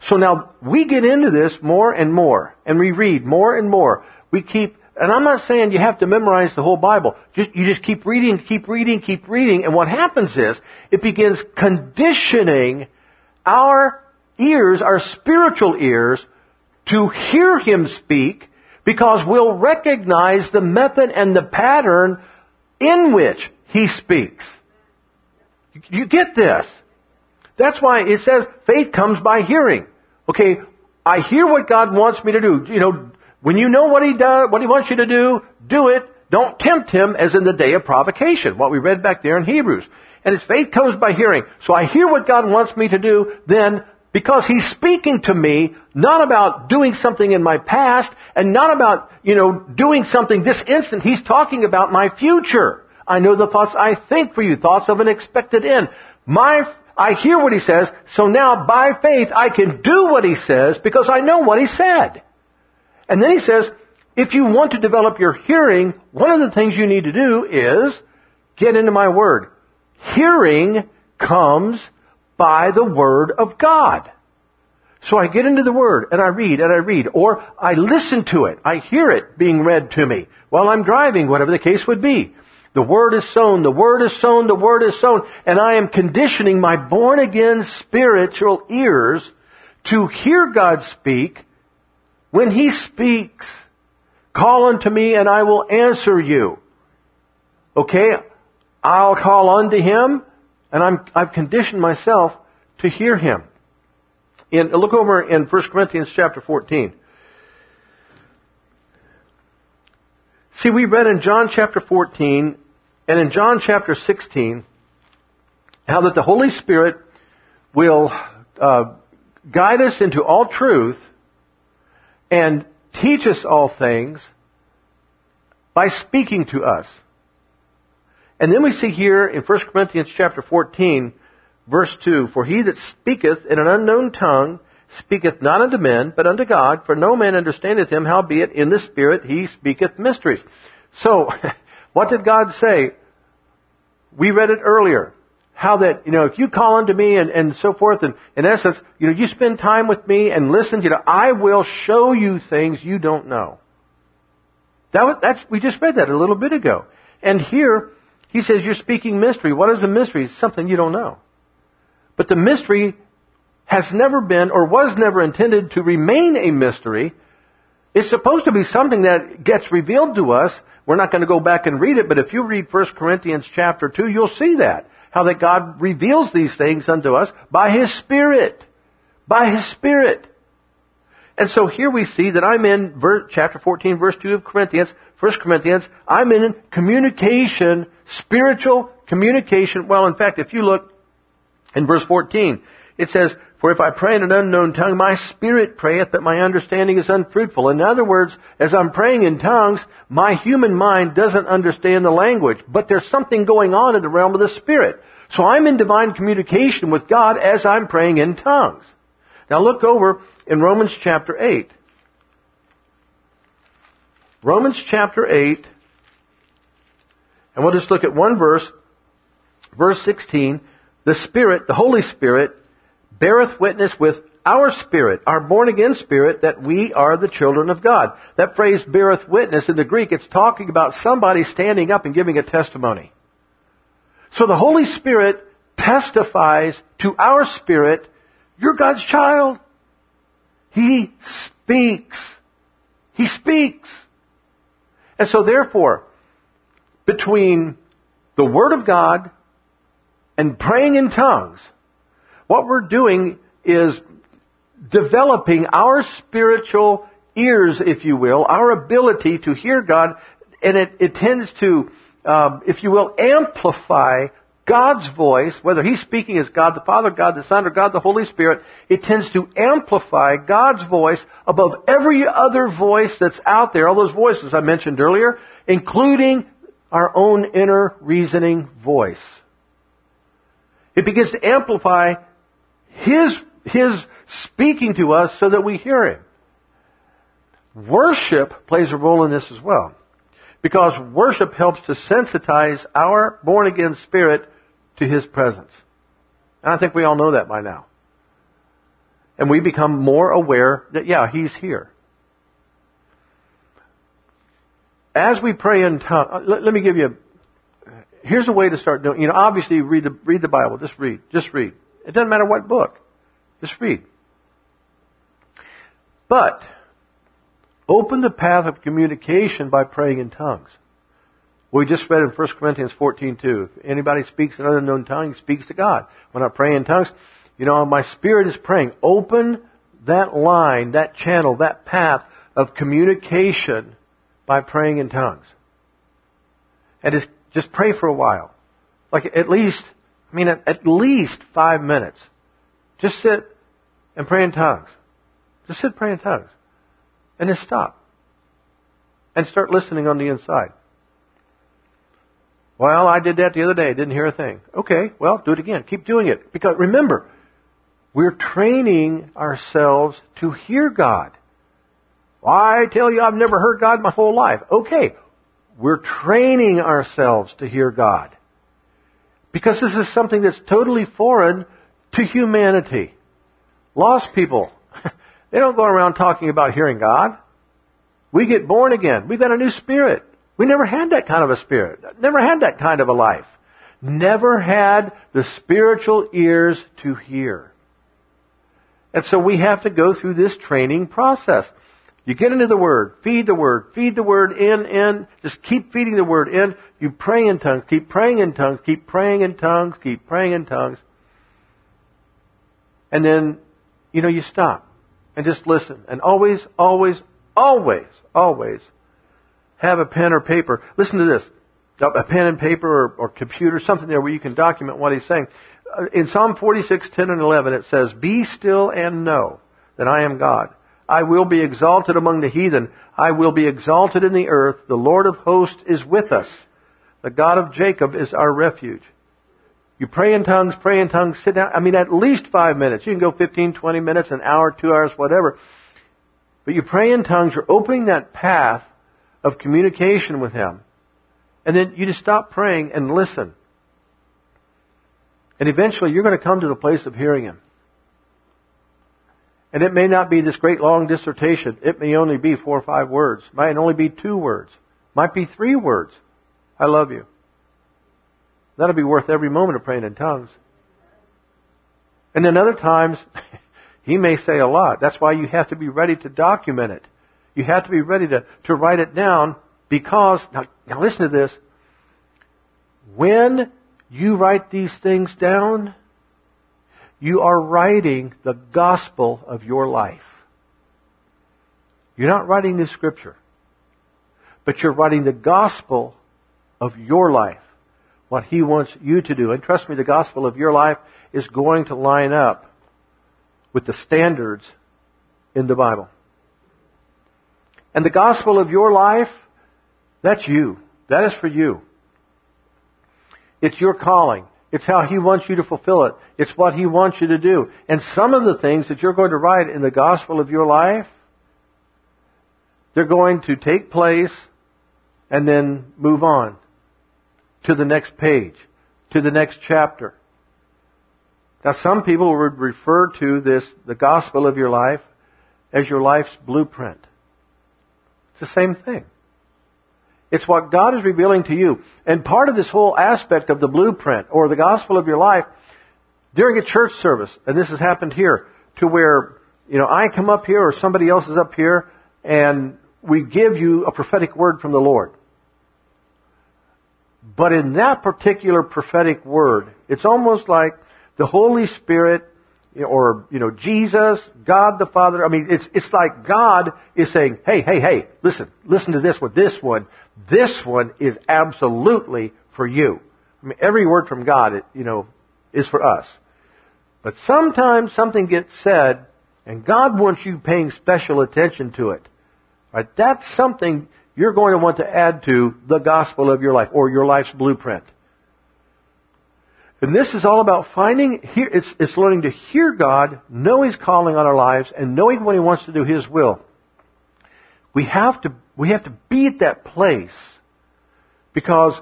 So now we get into this more and more, and we read more and more. We keep, and I'm not saying you have to memorize the whole Bible. Just, you just keep reading, keep reading, keep reading, and what happens is, it begins conditioning our ears, our spiritual ears, to hear Him speak, because we'll recognize the method and the pattern in which He speaks. You get this? That's why it says faith comes by hearing. Okay, I hear what God wants me to do. You know, when you know what He does, what He wants you to do, do it. Don't tempt Him as in the day of provocation, what we read back there in Hebrews. And His faith comes by hearing. So I hear what God wants me to do, then because He's speaking to me, not about doing something in my past, and not about, you know, doing something this instant. He's talking about my future. I know the thoughts I think for you, thoughts of an expected end. My I hear what he says, so now by faith I can do what he says because I know what he said. And then he says, if you want to develop your hearing, one of the things you need to do is get into my word. Hearing comes by the word of God. So I get into the Word and I read and I read, or I listen to it. I hear it being read to me while I'm driving, whatever the case would be. The word is sown, the word is sown, the word is sown, and I am conditioning my born again spiritual ears to hear God speak when He speaks. Call unto me and I will answer you. Okay? I'll call unto Him and I'm, I've conditioned myself to hear Him. In, look over in 1 Corinthians chapter 14. See, we read in John chapter 14 and in John chapter 16 how that the Holy Spirit will uh, guide us into all truth and teach us all things by speaking to us. And then we see here in 1 Corinthians chapter 14, verse 2, For he that speaketh in an unknown tongue speaketh not unto men, but unto God, for no man understandeth him, howbeit in the Spirit he speaketh mysteries. So, what did God say? We read it earlier. How that, you know, if you call unto me and, and so forth, and in essence, you know, you spend time with me and listen, you know, I will show you things you don't know. That was, that's, we just read that a little bit ago. And here, he says you're speaking mystery. What is a mystery? It's something you don't know. But the mystery has never been or was never intended to remain a mystery. It's supposed to be something that gets revealed to us. We're not going to go back and read it, but if you read 1 Corinthians chapter 2, you'll see that. How that God reveals these things unto us by His Spirit. By His Spirit. And so here we see that I'm in verse, chapter 14, verse 2 of Corinthians, 1 Corinthians, I'm in communication, spiritual communication. Well, in fact, if you look in verse 14, it says, For if I pray in an unknown tongue, my spirit prayeth, but my understanding is unfruitful. In other words, as I'm praying in tongues, my human mind doesn't understand the language, but there's something going on in the realm of the spirit. So I'm in divine communication with God as I'm praying in tongues. Now look over in Romans chapter 8. Romans chapter 8, and we'll just look at one verse, verse 16. The Spirit, the Holy Spirit, beareth witness with our spirit, our born again spirit, that we are the children of God. That phrase beareth witness in the Greek, it's talking about somebody standing up and giving a testimony. So the Holy Spirit testifies to our spirit, you're God's child. He speaks. He speaks. And so therefore, between the Word of God and praying in tongues, what we're doing is developing our spiritual ears, if you will, our ability to hear God, and it, it tends to, um, if you will, amplify God's voice, whether He's speaking as God the Father, God the Son, or God the Holy Spirit, it tends to amplify God's voice above every other voice that's out there, all those voices I mentioned earlier, including our own inner reasoning voice. It begins to amplify His, His speaking to us so that we hear Him. Worship plays a role in this as well. Because worship helps to sensitize our born again spirit to His presence. And I think we all know that by now. And we become more aware that, yeah, He's here. As we pray in tongues, uh, let, let, me give you, a, here's a way to start doing, you know, obviously read the, read the Bible, just read, just read. It doesn't matter what book, just read. But, Open the path of communication by praying in tongues. We just read in 1 Corinthians 14:2. If anybody speaks in an unknown tongue, he speaks to God. When I pray in tongues, you know, my spirit is praying. Open that line, that channel, that path of communication by praying in tongues. And just, just pray for a while. Like at least, I mean, at, least five minutes. Just sit and pray in tongues. Just sit pray in tongues. And then stop. And start listening on the inside. Well, I did that the other day. Didn't hear a thing. Okay, well, do it again. Keep doing it. Because remember, we're training ourselves to hear God. I tell you, I've never heard God my whole life. Okay, we're training ourselves to hear God. Because this is something that's totally foreign to humanity. Lost people they don't go around talking about hearing God. We get born again. We've got a new spirit. We never had that kind of a spirit. Never had that kind of a life. Never had the spiritual ears to hear. And so we have to go through this training process. You get into the Word, feed the Word, feed the Word in, in, just keep feeding the Word in. You pray in tongues, keep praying in tongues, keep praying in tongues, keep praying in tongues. And then, you know, you stop and just listen. And always, always, always, always have a pen or paper. Listen to this. A pen and paper or, or computer, something there where you can document what he's saying. In Psalm 46, 10 and 11 it says, Be still and know that I am God. I will be exalted among the heathen. I will be exalted in the earth. The Lord of hosts is with us. The God of Jacob is our refuge. You pray in tongues, pray in tongues, sit down. I mean, at least five minutes. You can go 15, 20 minutes, an hour, two hours, whatever. But you pray in tongues, you're opening that path of communication with Him. And then you just stop praying and listen. And eventually you're going to come to the place of hearing Him. And it may not be this great long dissertation. It may only be four or five words. It might only be two words. It might be three words. I love you. That'll be worth every moment of praying in tongues. And then other times, he may say a lot. That's why you have to be ready to document it. You have to be ready to, to write it down because, now, now listen to this. When you write these things down, you are writing the gospel of your life. You're not writing the scripture, but you're writing the gospel of your life what He wants you to do. And trust me, the gospel of your life is going to line up with the standards in the Bible. And the gospel of your life, that's you. That is for you. It's your calling. It's how He wants you to fulfill it. It's what He wants you to do. And some of the things that you're going to write in the gospel of your life, they're going to take place and then move on to the next page, to the next chapter. Now some people would refer to this, the gospel of your life, as your life's blueprint. It's the same thing. It's what God is revealing to you. And part of this whole aspect of the blueprint or the gospel of your life during a church service, and this has happened here, to where, you know, I come up here or somebody else is up here and we give you a prophetic word from the Lord. But in that particular prophetic word, it's almost like the Holy Spirit or, you know, Jesus, God the Father. I mean, it's, it's like God is saying, hey, hey, hey, listen, listen to this one, this one. This one is absolutely for you. I mean, every word from God, it, you know, is for us. But sometimes something gets said, and God wants you paying special attention to it. Right? That's something you're going to want to add to the gospel of your life, or your life's blueprint. And this is all about finding, it's, it's learning to hear God, know He's calling on our lives, and knowing when He wants to do His will. We have to, we have to be at that place because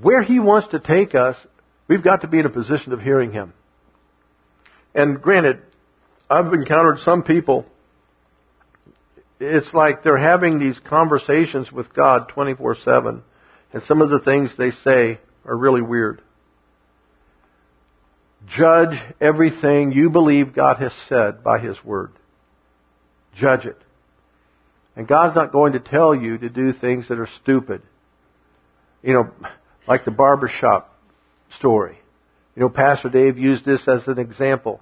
where He wants to take us, we've got to be in a position of hearing Him. And granted, I've encountered some people, it's like they're having these conversations with God 24-7, and some of the things they say are really weird. Judge everything you believe God has said by His Word. Judge it. And God's not going to tell you to do things that are stupid. You know, like the barbershop story. You know, Pastor Dave used this as an example.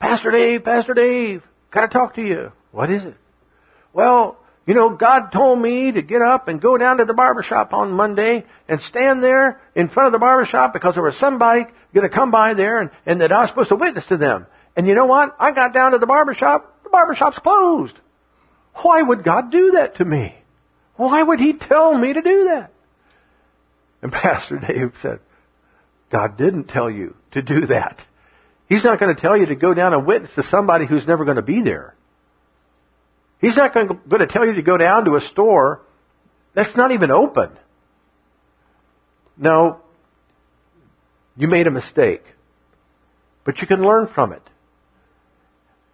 Pastor Dave, Pastor Dave, gotta talk to you. What is it? Well, you know, God told me to get up and go down to the barbershop on Monday and stand there in front of the barbershop because there was somebody going to come by there and, and that I was supposed to witness to them. And you know what? I got down to the barbershop. The barbershop's closed. Why would God do that to me? Why would He tell me to do that? And Pastor Dave said, God didn't tell you to do that. He's not going to tell you to go down and witness to somebody who's never going to be there. He's not going to tell you to go down to a store that's not even open. No, you made a mistake. But you can learn from it.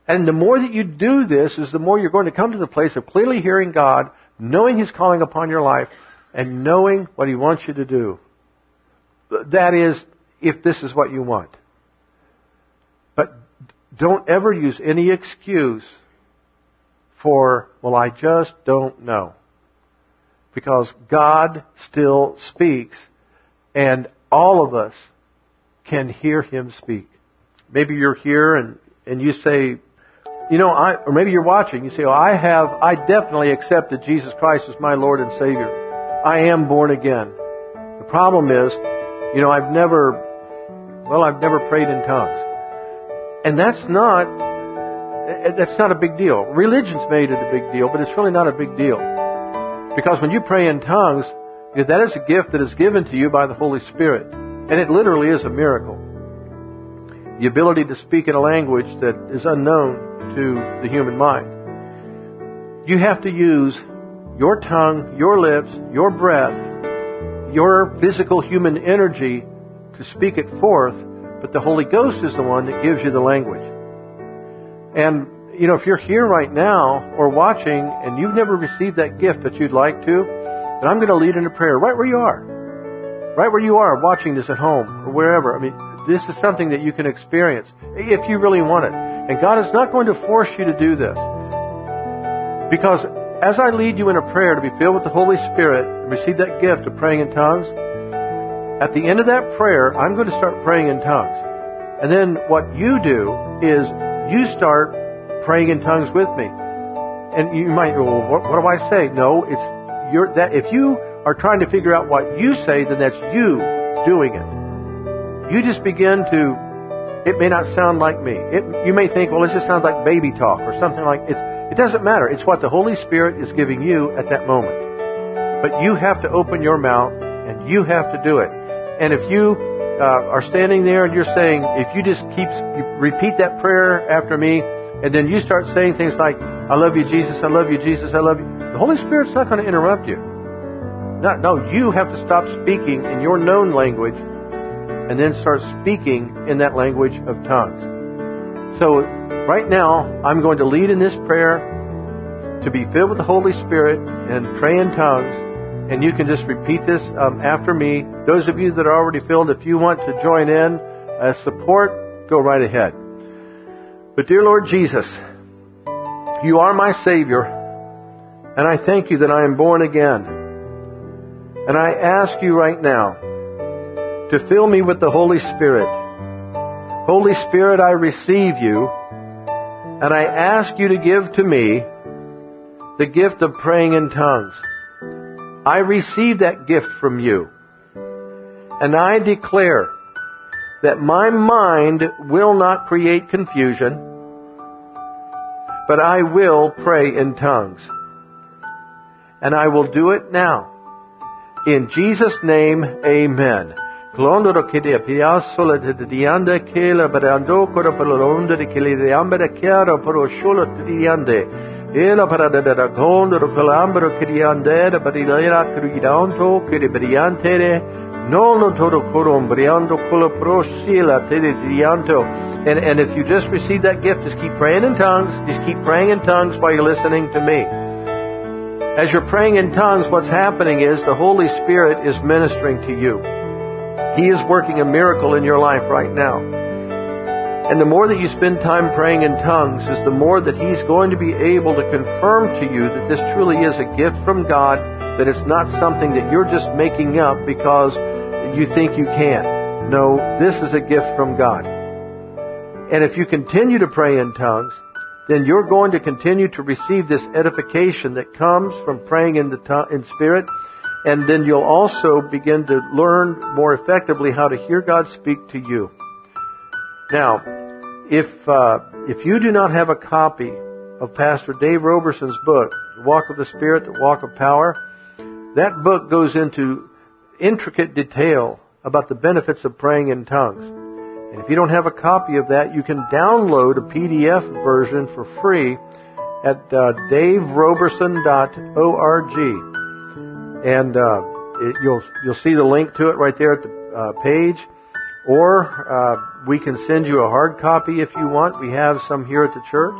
And the more that you do this is the more you're going to come to the place of clearly hearing God, knowing His calling upon your life, and knowing what He wants you to do. That is, if this is what you want. But don't ever use any excuse for, well, I just don't know. Because God still speaks, and all of us can hear Him speak. Maybe you're here and, and you say, you know, I, or maybe you're watching, you say, oh, I have, I definitely accepted Jesus Christ as my Lord and Savior. I am born again. The problem is, you know, I've never, well, I've never prayed in tongues. And that's not, that's not a big deal. Religion's made it a big deal, but it's really not a big deal. Because when you pray in tongues, that is a gift that is given to you by the Holy Spirit. And it literally is a miracle. The ability to speak in a language that is unknown to the human mind. You have to use your tongue, your lips, your breath, your physical human energy to speak it forth, but the Holy Ghost is the one that gives you the language. And, you know, if you're here right now or watching and you've never received that gift that you'd like to, then I'm going to lead in a prayer right where you are right where you are watching this at home or wherever. I mean, this is something that you can experience if you really want it. And God is not going to force you to do this. Because as I lead you in a prayer to be filled with the Holy Spirit and receive that gift of praying in tongues, at the end of that prayer, I'm going to start praying in tongues. And then what you do is you start praying in tongues with me. And you might well, what, what do I say? No, it's your, that, if you are trying to figure out what you say, then that's you doing it. You just begin to, it may not sound like me. It, you may think, well, it just sounds like baby talk or something like it. It doesn't matter. It's what the Holy Spirit is giving you at that moment. But you have to open your mouth and you have to do it. And if you uh, are standing there and you're saying, if you just keep, you repeat that prayer after me, and then you start saying things like, I love you, Jesus, I love you, Jesus, I love you, the Holy Spirit's not going to interrupt you. No, no, you have to stop speaking in your known language and then start speaking in that language of tongues. So right now, I'm going to lead in this prayer to be filled with the Holy Spirit and pray in tongues. And you can just repeat this um, after me. Those of you that are already filled, if you want to join in as support, go right ahead. But dear Lord Jesus, you are my Savior, and I thank you that I am born again. And I ask you right now to fill me with the Holy Spirit. Holy Spirit, I receive you and I ask you to give to me the gift of praying in tongues. I receive that gift from you. And I declare that my mind will not create confusion, but I will pray in tongues. And I will do it now. In Jesus' name, amen. Ela para da da gondoro calambro kediande da badilera cridanto kede briantere nono todo corombriando cola prosila te de dianto. And, and if you just receive that gift, just keep praying in tongues. Just keep praying in tongues while you're listening to me. As you're praying in tongues, what's happening is the Holy Spirit is ministering to you. He is working a miracle in your life right now. And the more that you spend time praying in tongues is the more that He's going to be able to confirm to you that this truly is a gift from God, that it's not something that you're just making up because you think you can. No, this is a gift from God. And if you continue to pray in tongues, then you're going to continue to receive this edification that comes from praying in the in spirit and then you'll also begin to learn more effectively how to hear God speak to you. Now, if uh, if you do not have a copy of Pastor Dave Roberson's book, The Walk of the Spirit, The Walk of Power, that book goes into intricate detail about the benefits of praying in tongues. And if you don't have a copy of that, you can download a PDF version for free at uh, daveroberson.org and uh, it, you'll you'll see the link to it right there at the uh, page. Or uh, we can send you a hard copy if you want. We have some here at the church.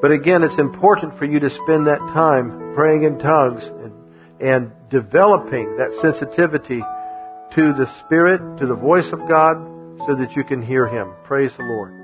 But again, it's important for you to spend that time praying in tongues and, and developing that sensitivity to the Spirit, to the voice of God, so that you can hear Him. Praise the Lord.